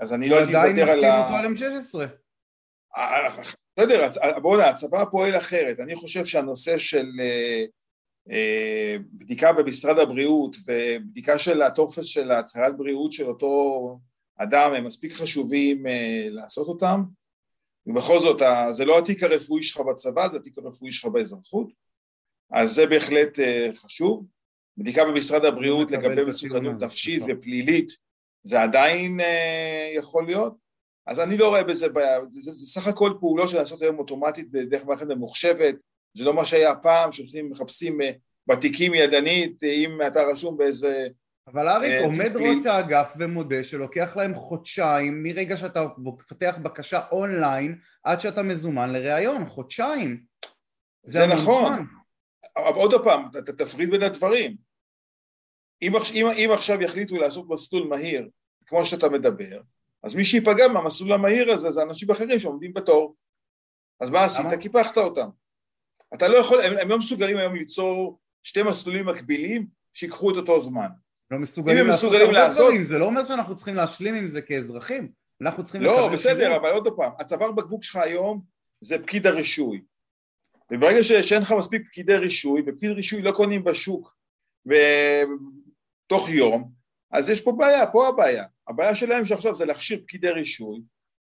אז אני לא הוא הייתי עדיין מוותר על מחתים ה... אותו על M16. בסדר, בוא'נה, הצבא פועל אחרת. אני חושב שהנושא של אה, אה, בדיקה במשרד הבריאות ובדיקה של הטופס של הצהרת בריאות של אותו אדם הם מספיק חשובים אה, לעשות אותם. ובכל זאת, זה לא התיק הרפואי שלך בצבא, זה התיק הרפואי שלך באזרחות. אז זה בהחלט חשוב. בדיקה במשרד הבריאות לגבי מסוכנות נפשית נכון. ופלילית, זה עדיין יכול להיות. אז אני לא רואה בזה בעיה, זה, זה, זה סך הכל פעולות שנעשות היום אוטומטית דרך מערכת ממוחשבת, זה לא מה שהיה פעם, שהולכים מחפשים אה, בתיקים ידנית, אה, אם אתה רשום באיזה... אבל אריק, אה, עומד. ראש האגף ומודה שלוקח להם חודשיים מרגע שאתה פותח בקשה אונליין עד שאתה מזומן לראיון, חודשיים. זה המון נכון. אבל עוד פעם, אתה תפריד בין הדברים. אם, אם, אם עכשיו יחליטו לעשות מסלול מהיר, כמו שאתה מדבר, אז מי שייפגע מהמסלול המהיר הזה זה אנשים אחרים שעומדים בתור. אז מה עשית? קיפחת אותם. אתה לא יכול, הם, הם לא מסוגלים היום ליצור שתי מסלולים מקבילים שיקחו את אותו זמן. לא מסוגלים אם הם לעשות מסוגלים הרבה לעשות- דברים, זה לא אומר שאנחנו צריכים להשלים עם זה כאזרחים, אנחנו צריכים לא, בסדר, שירות. אבל עוד פעם, הצוואר בקבוק שלך היום זה פקיד הרישוי. וברגע שאין לך מספיק פקידי רישוי, ופקיד רישוי לא קונים בשוק בתוך יום, אז יש פה בעיה, פה הבעיה. הבעיה שלהם שעכשיו זה להכשיר פקידי רישוי.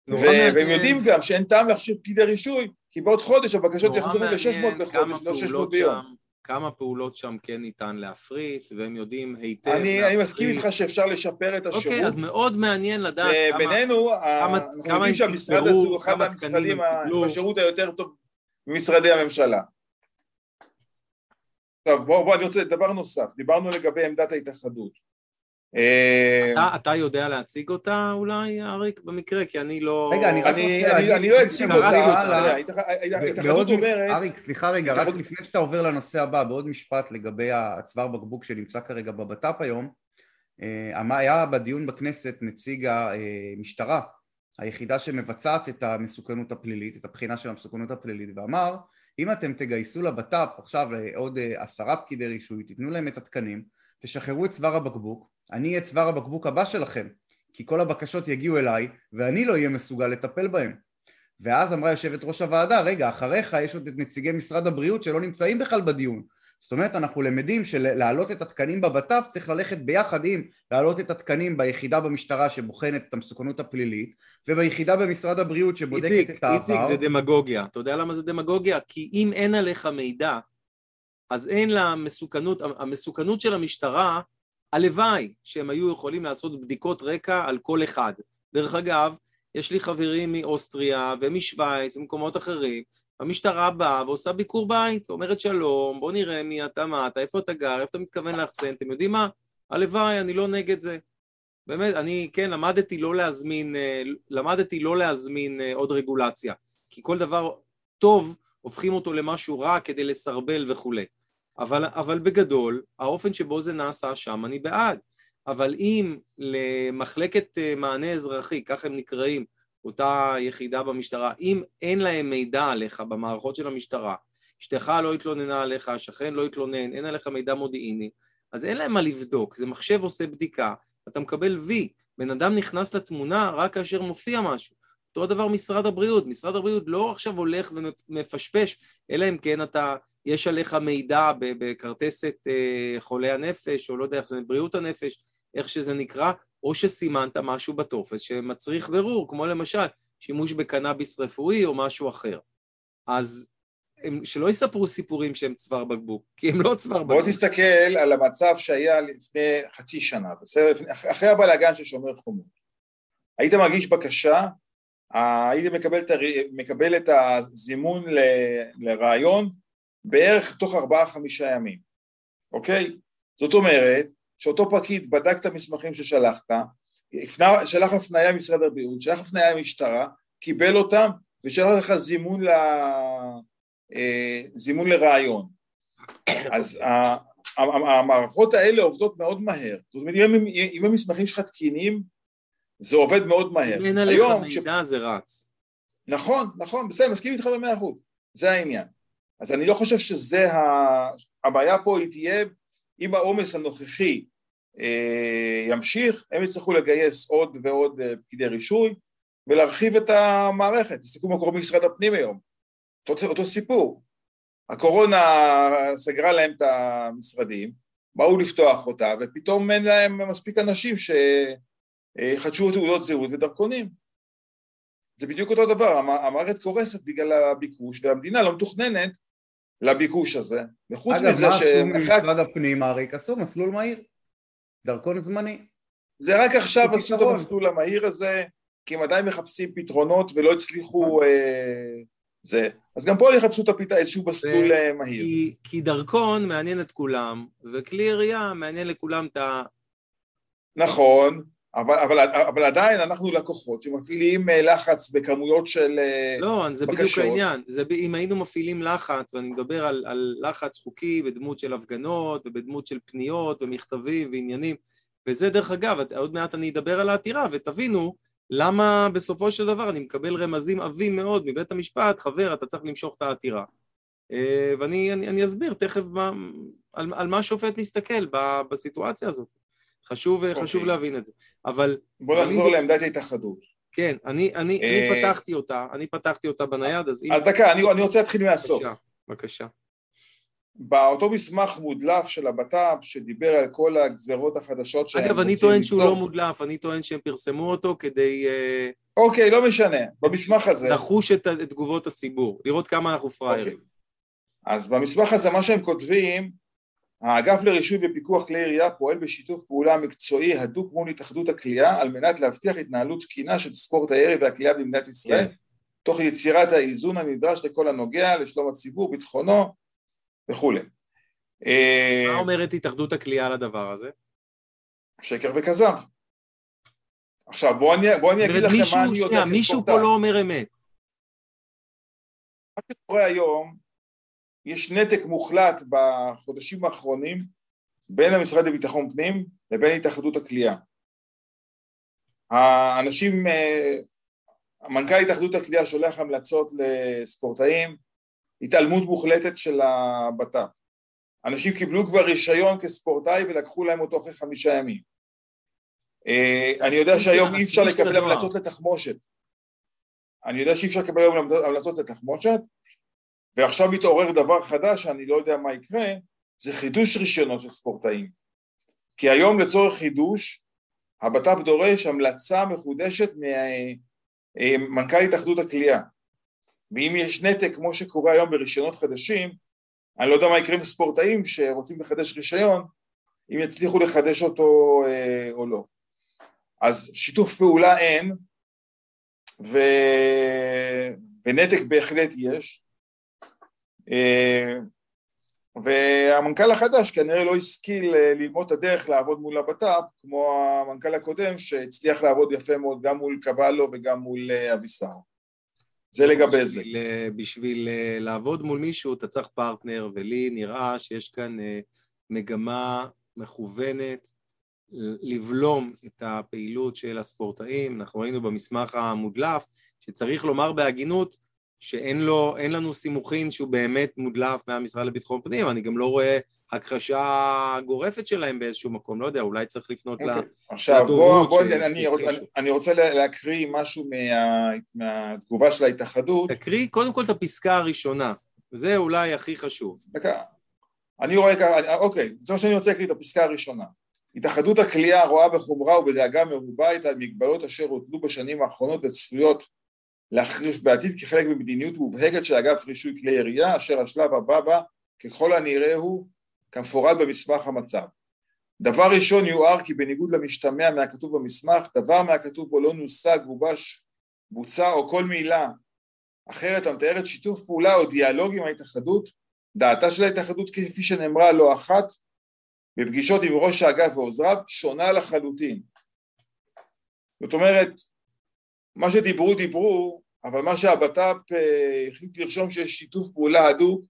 והם יודעים גם שאין טעם להכשיר פקידי רישוי, כי בעוד חודש הבקשות יחזרו ל-600 מעניין בחודש, לא 600 פעולות ביום. כמה פעולות שם כן ניתן להפריט, והם יודעים היטב אני, אני מסכים להפריט. איתך שאפשר לשפר את השירות. אוקיי, אז מאוד מעניין לדעת כמה... בינינו, כמה- אנחנו כמה יודעים שהמשרד הזה הוא אחד מהמשרדים קיבלו. בשירות היותר טוב ממשרדי הממשלה. טוב, בוא, בוא, אני רוצה, דבר נוסף, דיברנו לגבי עמדת ההתאחדות. אה, אתה, אתה יודע להציג אותה אולי, אריק, במקרה? כי אני לא... רגע, אני רק אני- רוצה אני- להגיד, אני לא אציג אותה. אתה ההתאחדות אומרת, אריק, סליחה רגע, רק לפני שאתה עובר לנושא הבא, בעוד משפט לגבי הצוואר בקבוק שנמצא כרגע בבט"פ היום, אה, אמר- היה בדיון בכנסת נציג המשטרה, היחידה שמבצעת את המסוכנות הפלילית, את הבחינה של המסוכנות הפלילית, ואמר, אם אתם תגייסו לבט"פ עכשיו אה, עוד אה, עשרה פקידי רישוי, תיתנו להם את התקנים, תשחררו את צוואר הבקבוק, אני אהיה צוואר הבקבוק הבא שלכם, כי כל הבקשות יגיעו אליי, ואני לא אהיה מסוגל לטפל בהם. ואז אמרה יושבת ראש הוועדה, רגע, אחריך יש עוד את נציגי משרד הבריאות שלא נמצאים בכלל בדיון. זאת אומרת, אנחנו למדים שלהעלות את התקנים בבט"פ צריך ללכת ביחד עם להעלות את התקנים ביחידה במשטרה שבוחנת את המסוכנות הפלילית, וביחידה במשרד הבריאות שבודקת איציק, את העבר. איציק זה דמגוגיה. אתה יודע למה זה דמגוגיה? כי אם אין עליך מידע, אז אין לה מסוכנות, המסוכנות של המשטרה, הלוואי שהם היו יכולים לעשות בדיקות רקע על כל אחד. דרך אגב, יש לי חברים מאוסטריה ומשוויץ ומקומות אחרים, המשטרה באה ועושה ביקור בית, אומרת שלום, בוא נראה מי אתה, מה אתה, איפה אתה גר, איפה אתה מתכוון לאחסן, אתם יודעים מה? הלוואי, אני לא נגד זה. באמת, אני, כן, למדתי לא להזמין, אה, למדתי לא להזמין אה, עוד רגולציה, כי כל דבר טוב, הופכים אותו למשהו רע כדי לסרבל וכולי. אבל, אבל בגדול, האופן שבו זה נעשה שם, אני בעד. אבל אם למחלקת אה, מענה אזרחי, כך הם נקראים, אותה יחידה במשטרה, אם אין להם מידע עליך במערכות של המשטרה, אשתך לא התלוננה עליך, השכן לא התלונן, אין עליך מידע מודיעיני, אז אין להם מה לבדוק, זה מחשב עושה בדיקה, אתה מקבל וי, בן אדם נכנס לתמונה רק כאשר מופיע משהו. אותו הדבר משרד הבריאות, משרד הבריאות לא עכשיו הולך ומפשפש, אלא אם כן אתה, יש עליך מידע בכרטסת אה, חולי הנפש, או לא יודע איך זה, בריאות הנפש, איך שזה נקרא, או שסימנת משהו בטופס שמצריך ברור, כמו למשל שימוש בקנאביס רפואי או משהו אחר. אז הם, שלא יספרו סיפורים שהם צוואר בקבוק, כי הם לא צוואר בקבוק. בוא תסתכל על המצב שהיה לפני חצי שנה, בסדר? אחרי הבלאגן של שומר חומות. היית מגיש בקשה, היית מקבל את, הר... מקבל את הזימון ל... לרעיון בערך תוך ארבעה-חמישה ימים, אוקיי? זאת אומרת שאותו פקיד בדק את המסמכים ששלחת, הפנה, שלח הפניה ממשרד הבריאות, שלח הפניה למשטרה, קיבל אותם ושלח לך זימון, ל... אה, זימון לרעיון. אז המערכות האלה עובדות מאוד מהר. זאת אומרת, אם המסמכים שלך תקינים, זה עובד מאוד מהר. אם אין עליך מידע ש... זה רץ. נכון, נכון, בסדר, מסכים איתך במאה אחוז, זה העניין. אז אני לא חושב שזה ה... הבעיה פה היא תהיה, אם העומס הנוכחי אה, ימשיך, הם יצטרכו לגייס עוד ועוד אה, פקידי רישוי ולהרחיב את המערכת. תסתכלו מה קורה במשרד הפנים היום, אותו, אותו סיפור. הקורונה סגרה להם את המשרדים, באו לפתוח אותה, ופתאום אין להם מספיק אנשים שחדשו תעודות זהות ודרכונים. זה בדיוק אותו דבר, המערכת קורסת בגלל הביקוש, והמדינה לא מתוכננת לביקוש הזה. וחוץ אגב, מזה ש... אגב, מה עשו ממשרד הפנים, אריק? עשו מסלול מהיר, דרכון זמני. זה רק עכשיו עשו את המסלול המהיר הזה, כי הם עדיין מחפשים פתרונות ולא הצליחו... אה, זה, אז גם פה יחפשו את הפיתה איזשהו מסלול אה, מהיר. כי, כי דרכון מעניין את כולם, וכלי ירייה מעניין לכולם את ה... נכון, אבל, אבל, אבל עדיין אנחנו לקוחות שמפעילים אה, לחץ בכמויות של אה, לא, זה בקשות. בדיוק העניין. זה, אם היינו מפעילים לחץ, ואני מדבר על, על לחץ חוקי בדמות של הפגנות ובדמות של פניות ומכתבים ועניינים, וזה דרך אגב, עוד מעט אני אדבר על העתירה, ותבינו למה בסופו של דבר אני מקבל רמזים עבים מאוד מבית המשפט, חבר, אתה צריך למשוך את העתירה. אה, ואני אני, אני אסביר תכף מה, על, על מה השופט מסתכל בסיטואציה הזאת. חשוב, okay. חשוב אוקיי. להבין את זה. אבל... בוא נחזור אני... לעמדת ההתאחדות. כן, אני, אני, אני אה, פתחתי אותה, אני פתחתי אותה בנייד, אז אם... אז דקה, אני, אני רוצה להתחיל מהסוף. בבקשה, בבקשה. באותו מסמך מודלף של הבט"פ שדיבר על כל הגזרות החדשות שהם אגב, אני טוען שהוא לא מודלף, אני טוען שהם פרסמו אותו כדי... אה, אוקיי, לא משנה, במסמך הזה... לחוש את תגובות הציבור, לראות כמה אנחנו פראיירים. אוקיי. אז במסמך הזה מה שהם כותבים, האגף לרישוי ופיקוח כלי ירייה פועל בשיתוף פעולה מקצועי הדוק מול התאחדות הקליעה על מנת להבטיח התנהלות תקינה של ספורט הירי והקליעה במדינת ישראל, כן. תוך יצירת האיזון הנדרש לכל הנוגע לשלום הציבור, ביטחונו וכולי. מה אה, אומרת התאחדות הקליעה על הדבר הזה? שקר וכזב. עכשיו בואו אני, בוא אני אגיד לכם מה אני יודע כספורטאי. מישהו פה לא אומר אמת. מה שקורה היום, יש נתק מוחלט בחודשים האחרונים בין המשרד לביטחון פנים לבין התאחדות הקליעה. האנשים, אה, המנכ"ל התאחדות הקליעה שולח המלצות לספורטאים, התעלמות מוחלטת של הבט"פ. אנשים קיבלו כבר רישיון כספורטאי ולקחו להם אותו אחרי חמישה ימים. אה, אני יודע שהיום אי אפשר לקבל המלצות לתחמושת. אני יודע שאי אפשר לקבל היום המלצות לתחמושת, ועכשיו מתעורר דבר חדש שאני לא יודע מה יקרה, זה חידוש רישיונות של ספורטאים. כי היום לצורך חידוש, הבט"פ דורש המלצה מחודשת ממנכ"ל התאחדות הקליעה. ואם יש נתק כמו שקורה היום ברישיונות חדשים, אני לא יודע מה יקרה עם ספורטאים שרוצים לחדש רישיון, אם יצליחו לחדש אותו אה, או לא. אז שיתוף פעולה אין, ו... ונתק בהחלט יש, והמנכ"ל החדש כנראה לא השכיל אה, ללמוד את הדרך לעבוד מול הבט"פ כמו המנכ"ל הקודם שהצליח לעבוד יפה מאוד גם מול קבלו וגם מול אה, אבישר. זה לגבי בשביל, זה. בשביל לעבוד מול מישהו אתה צריך פרטנר, ולי נראה שיש כאן מגמה מכוונת לבלום את הפעילות של הספורטאים. אנחנו ראינו במסמך המודלף שצריך לומר בהגינות שאין לו, לנו סימוכין שהוא באמת מודלף מהמשרד לביטחון פנים, אני גם לא רואה הכחשה גורפת שלהם באיזשהו מקום, לא יודע, אולי צריך לפנות okay. אוקיי. עכשיו בוא, בוא ש... אני, רוצה, אני, אני רוצה להקריא משהו מה, מהתגובה של ההתאחדות. תקריא קודם כל את הפסקה הראשונה, זה אולי הכי חשוב. דקה, אני רואה ככה, אוקיי, זה מה שאני רוצה להקריא את הפסקה הראשונה. התאחדות הכלייה רואה בחומרה ובדאגה מרובה את המגבלות אשר הוטלו בשנים האחרונות וצפויות להחריף בעתיד כחלק ממדיניות מובהקת של אגף רישוי כלי ירייה, אשר השלב הבא בה ככל הנראה הוא כמפורט במסמך המצב. דבר ראשון יואר כי בניגוד למשתמע מהכתוב במסמך, דבר מהכתוב בו לא נושג, גובש, בוצע או כל מילה אחרת המתארת שיתוף פעולה או דיאלוג עם ההתאחדות, דעתה של ההתאחדות כפי שנאמרה לא אחת, בפגישות עם ראש האגף ועוזריו שונה לחלוטין. זאת אומרת, מה שדיברו דיברו, אבל מה שהבט"פ אה, החליט לרשום שיש שיתוף פעולה הדוק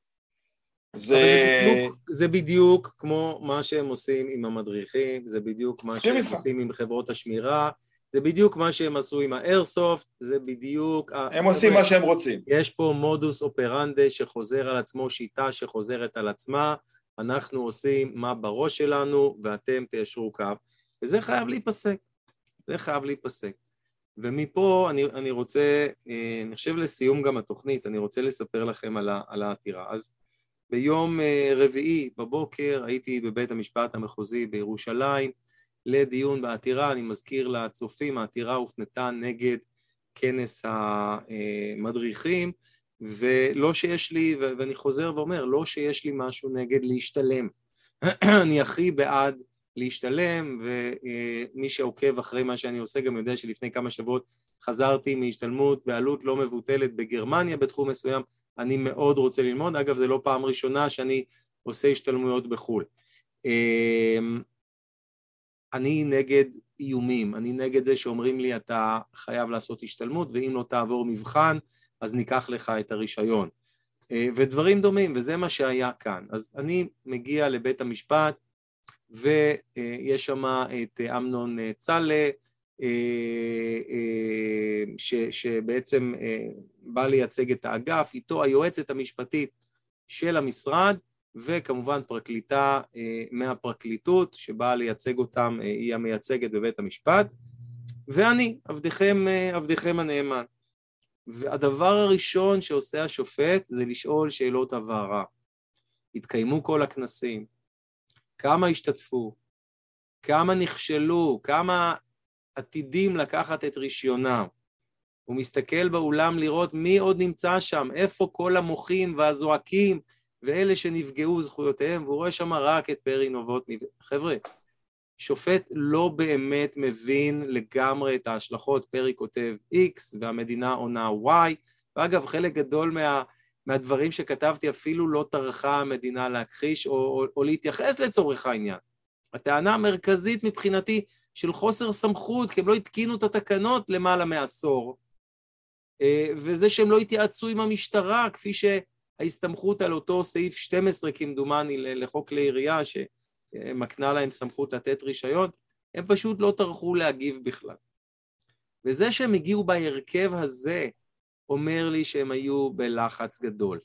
זה... זה בדיוק, זה בדיוק כמו מה שהם עושים עם המדריכים, זה בדיוק מה שהם איתך. עושים עם חברות השמירה, זה בדיוק מה שהם עשו עם האיירסופט, זה בדיוק... הם עושים מה שהם רוצים. יש פה מודוס אופרנדה שחוזר על עצמו, שיטה שחוזרת על עצמה, אנחנו עושים מה בראש שלנו ואתם תיישרו קו, וזה חייב להיפסק, זה חייב להיפסק. ומפה אני, אני רוצה, אה, אני חושב לסיום גם התוכנית, אני רוצה לספר לכם על, ה, על העתירה. אז ביום אה, רביעי בבוקר הייתי בבית המשפט המחוזי בירושלים לדיון בעתירה, אני מזכיר לצופים, העתירה הופנתה נגד כנס המדריכים, ולא שיש לי, ואני חוזר ואומר, לא שיש לי משהו נגד להשתלם. [CLEARS THROAT] אני הכי בעד להשתלם, ומי שעוקב אחרי מה שאני עושה גם יודע שלפני כמה שבועות חזרתי מהשתלמות בעלות לא מבוטלת בגרמניה בתחום מסוים, אני מאוד רוצה ללמוד, אגב זו לא פעם ראשונה שאני עושה השתלמויות בחו"ל. אמ, אני נגד איומים, אני נגד זה שאומרים לי אתה חייב לעשות השתלמות ואם לא תעבור מבחן אז ניקח לך את הרישיון. אה, ודברים דומים, וזה מה שהיה כאן. אז אני מגיע לבית המשפט ויש שם את אמנון צלה, ש, שבעצם אה, בא לייצג את האגף, איתו היועצת המשפטית של המשרד, וכמובן פרקליטה אה, מהפרקליטות שבאה לייצג אותם, אה, היא המייצגת בבית המשפט, ואני, עבדכם, עבדכם הנאמן. והדבר הראשון שעושה השופט זה לשאול שאלות הבהרה. התקיימו כל הכנסים, כמה השתתפו, כמה נכשלו, כמה עתידים לקחת את רישיונם. הוא מסתכל באולם לראות מי עוד נמצא שם, איפה כל המוחים והזועקים ואלה שנפגעו זכויותיהם, והוא רואה שם רק את פרי נובוטני. חבר'ה, שופט לא באמת מבין לגמרי את ההשלכות, פרי כותב X והמדינה עונה Y, ואגב, חלק גדול מה, מהדברים שכתבתי אפילו לא טרחה המדינה להכחיש או, או, או להתייחס לצורך העניין. הטענה המרכזית מבחינתי של חוסר סמכות, כי הם לא התקינו את התקנות למעלה מעשור, אה, וזה שהם לא התייעצו עם המשטרה, כפי שההסתמכות על אותו סעיף 12 כמדומני לחוק כלי שמקנה להם סמכות לתת רישיון, הם פשוט לא טרחו להגיב בכלל. וזה שהם הגיעו בהרכב הזה, אומר לי שהם היו בלחץ גדול.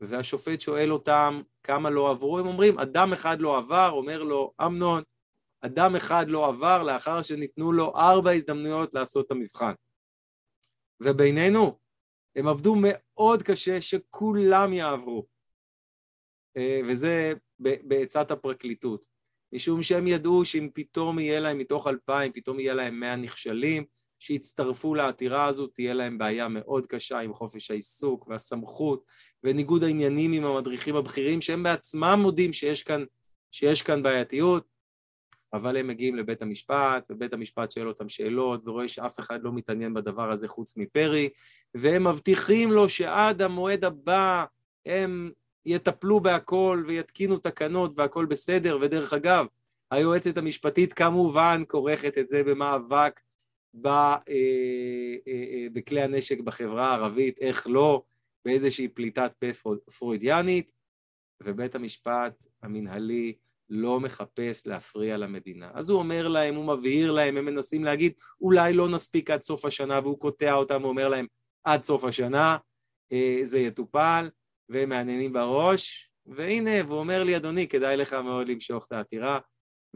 והשופט שואל אותם כמה לא עברו, הם אומרים, אדם אחד לא עבר, אומר לו, אמנון, אדם אחד לא עבר לאחר שניתנו לו ארבע הזדמנויות לעשות את המבחן. ובינינו, הם עבדו מאוד קשה שכולם יעברו. אה, וזה בעצת הפרקליטות. משום שהם ידעו שאם פתאום יהיה להם מתוך אלפיים, פתאום יהיה להם מאה נכשלים, שיצטרפו לעתירה הזו, תהיה להם בעיה מאוד קשה עם חופש העיסוק והסמכות וניגוד העניינים עם המדריכים הבכירים, שהם בעצמם מודים שיש כאן, שיש כאן בעייתיות, אבל הם מגיעים לבית המשפט, ובית המשפט שואל אותם שאלות, ורואה שאף אחד לא מתעניין בדבר הזה חוץ מפרי, והם מבטיחים לו שעד המועד הבא הם יטפלו בהכל ויתקינו תקנות והכל בסדר, ודרך אגב, היועצת המשפטית כמובן כורכת את זה במאבק בכלי הנשק בחברה הערבית, איך לא, באיזושהי פליטת פה פרוידיאנית, ובית המשפט המנהלי לא מחפש להפריע למדינה. אז הוא אומר להם, הוא מבהיר להם, הם מנסים להגיד, אולי לא נספיק עד סוף השנה, והוא קוטע אותם ואומר להם, עד סוף השנה אה, זה יטופל, והם מעניינים בראש, והנה, והוא אומר לי, אדוני, כדאי לך מאוד למשוך את העתירה,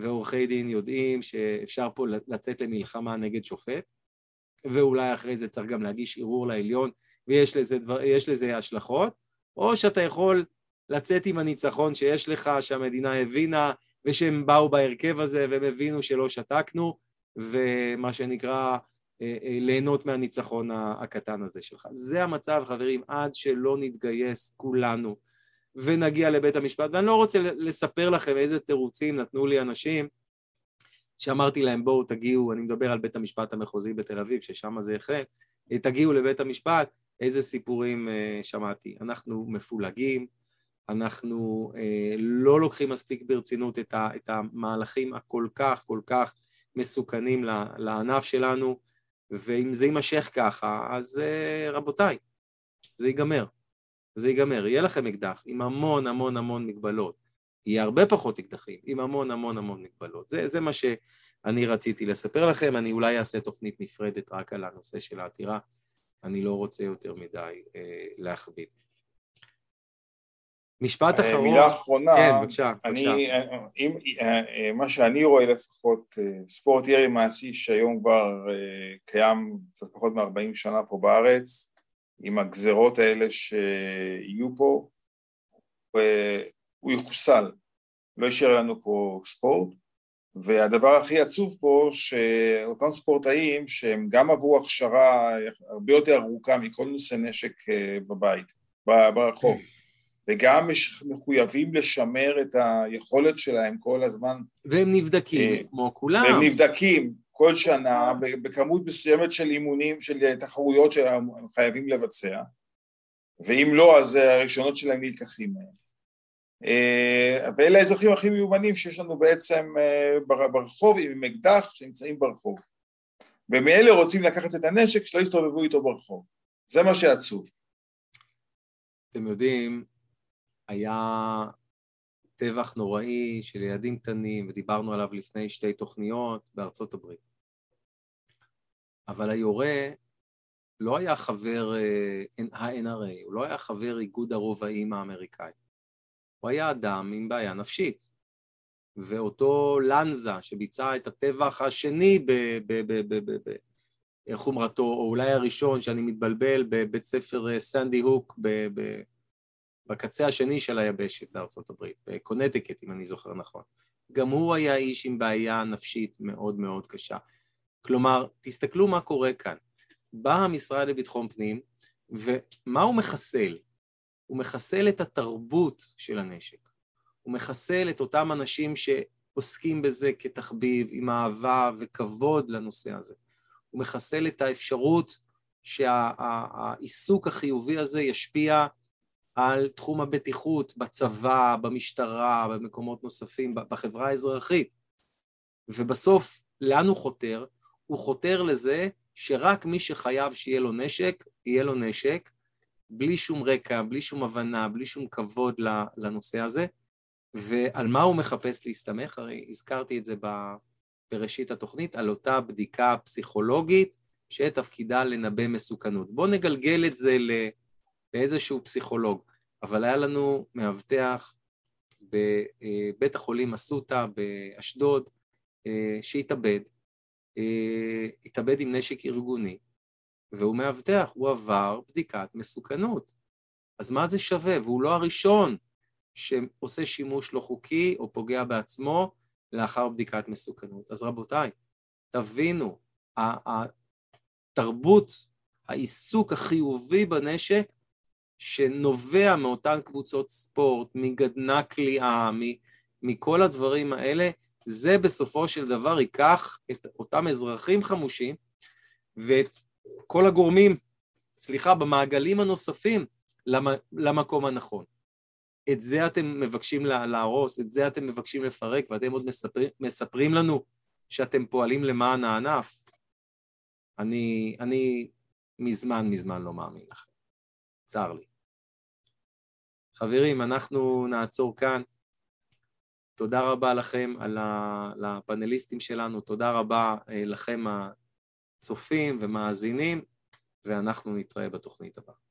ועורכי דין יודעים שאפשר פה לצאת למלחמה נגד שופט, ואולי אחרי זה צריך גם להגיש ערעור לעליון, ויש לזה, דבר, לזה השלכות, או שאתה יכול לצאת עם הניצחון שיש לך, שהמדינה הבינה, ושהם באו בהרכב הזה והם הבינו שלא שתקנו, ומה שנקרא אה, אה, ליהנות מהניצחון הקטן הזה שלך. זה המצב, חברים, עד שלא נתגייס כולנו ונגיע לבית המשפט. ואני לא רוצה לספר לכם איזה תירוצים נתנו לי אנשים שאמרתי להם בואו תגיעו, אני מדבר על בית המשפט המחוזי בתל אביב, ששם זה החל, תגיעו לבית המשפט, איזה סיפורים שמעתי. אנחנו מפולגים, אנחנו אה, לא לוקחים מספיק ברצינות את, ה, את המהלכים הכל כך כל כך מסוכנים לענף שלנו, ואם זה יימשך ככה, אז אה, רבותיי, זה ייגמר. זה ייגמר. יהיה לכם אקדח עם המון המון המון מגבלות. יהיה הרבה פחות אקדחים, עם המון המון המון מגבלות. זה, זה מה שאני רציתי לספר לכם. אני אולי אעשה תוכנית נפרדת רק על הנושא של העתירה. אני לא רוצה יותר מדי אה, להכביד. משפט אה, אחרון. מילה אחרונה. כן, בבקשה. אני, בבקשה. אה, אם, אה, מה שאני רואה לפחות, ספורט ירי מעשי שהיום כבר קיים קצת פחות מ-40 שנה פה בארץ, עם הגזרות האלה שיהיו פה, הוא יחוסל. לא יישאר לנו פה ספורט, והדבר הכי עצוב פה, שאותם ספורטאים שהם גם עברו הכשרה הרבה יותר ארוכה מכל נושא נשק בבית, ברחוב. וגם מחויבים לשמר את היכולת שלהם כל הזמן. והם נבדקים, אה, כמו כולם. והם נבדקים כל שנה בכמות מסוימת של אימונים, של תחרויות שהם חייבים לבצע, ואם לא, אז הרישיונות שלהם נלקחים מהם. אה, ואלה האזרחים הכי מיומנים שיש לנו בעצם אה, ברחוב עם אקדח שנמצאים ברחוב. ומאלה רוצים לקחת את הנשק שלא יסתובבו איתו ברחוב. זה מה שעצוב. אתם יודעים, היה טבח נוראי של ילדים קטנים, ודיברנו עליו לפני שתי תוכניות בארצות הברית. אבל היורה לא היה חבר אה, ה-NRA, הוא לא היה חבר איגוד הרובעים האמריקאי. הוא היה אדם עם בעיה נפשית. ואותו לנזה שביצע את הטבח השני בחומרתו, או אולי הראשון שאני מתבלבל בבית ספר אה, סנדי הוק בקצה השני של היבשת בארצות הברית, בקונטיקט, אם אני זוכר נכון. גם הוא היה איש עם בעיה נפשית מאוד מאוד קשה. כלומר, תסתכלו מה קורה כאן. בא המשרד לביטחון פנים, ומה הוא מחסל? הוא מחסל את התרבות של הנשק. הוא מחסל את אותם אנשים שעוסקים בזה כתחביב, עם אהבה וכבוד לנושא הזה. הוא מחסל את האפשרות שהעיסוק החיובי הזה ישפיע על תחום הבטיחות בצבא, במשטרה, במקומות נוספים, בחברה האזרחית. ובסוף, לאן הוא חותר? הוא חותר לזה שרק מי שחייב שיהיה לו נשק, יהיה לו נשק, בלי שום רקע, בלי שום הבנה, בלי שום כבוד לנושא הזה. ועל מה הוא מחפש להסתמך? הרי הזכרתי את זה בראשית התוכנית, על אותה בדיקה פסיכולוגית שתפקידה לנבא מסוכנות. בואו נגלגל את זה לאיזשהו פסיכולוג, אבל היה לנו מאבטח בבית החולים אסותא באשדוד אה, שהתאבד, אה, התאבד עם נשק ארגוני, והוא מאבטח, הוא עבר בדיקת מסוכנות. אז מה זה שווה? והוא לא הראשון שעושה שימוש לא חוקי או פוגע בעצמו לאחר בדיקת מסוכנות. אז רבותיי, תבינו, התרבות, העיסוק החיובי בנשק שנובע מאותן קבוצות ספורט, מגדנה כליאה, מכל הדברים האלה, זה בסופו של דבר ייקח את אותם אזרחים חמושים ואת כל הגורמים, סליחה, במעגלים הנוספים למקום הנכון. את זה אתם מבקשים להרוס, את זה אתם מבקשים לפרק, ואתם עוד מספרים, מספרים לנו שאתם פועלים למען הענף. אני, אני מזמן מזמן לא מאמין לכם. צר לי. חברים, אנחנו נעצור כאן. תודה רבה לכם, על ה... לפאנליסטים שלנו, תודה רבה אה, לכם הצופים ומאזינים, ואנחנו נתראה בתוכנית הבאה.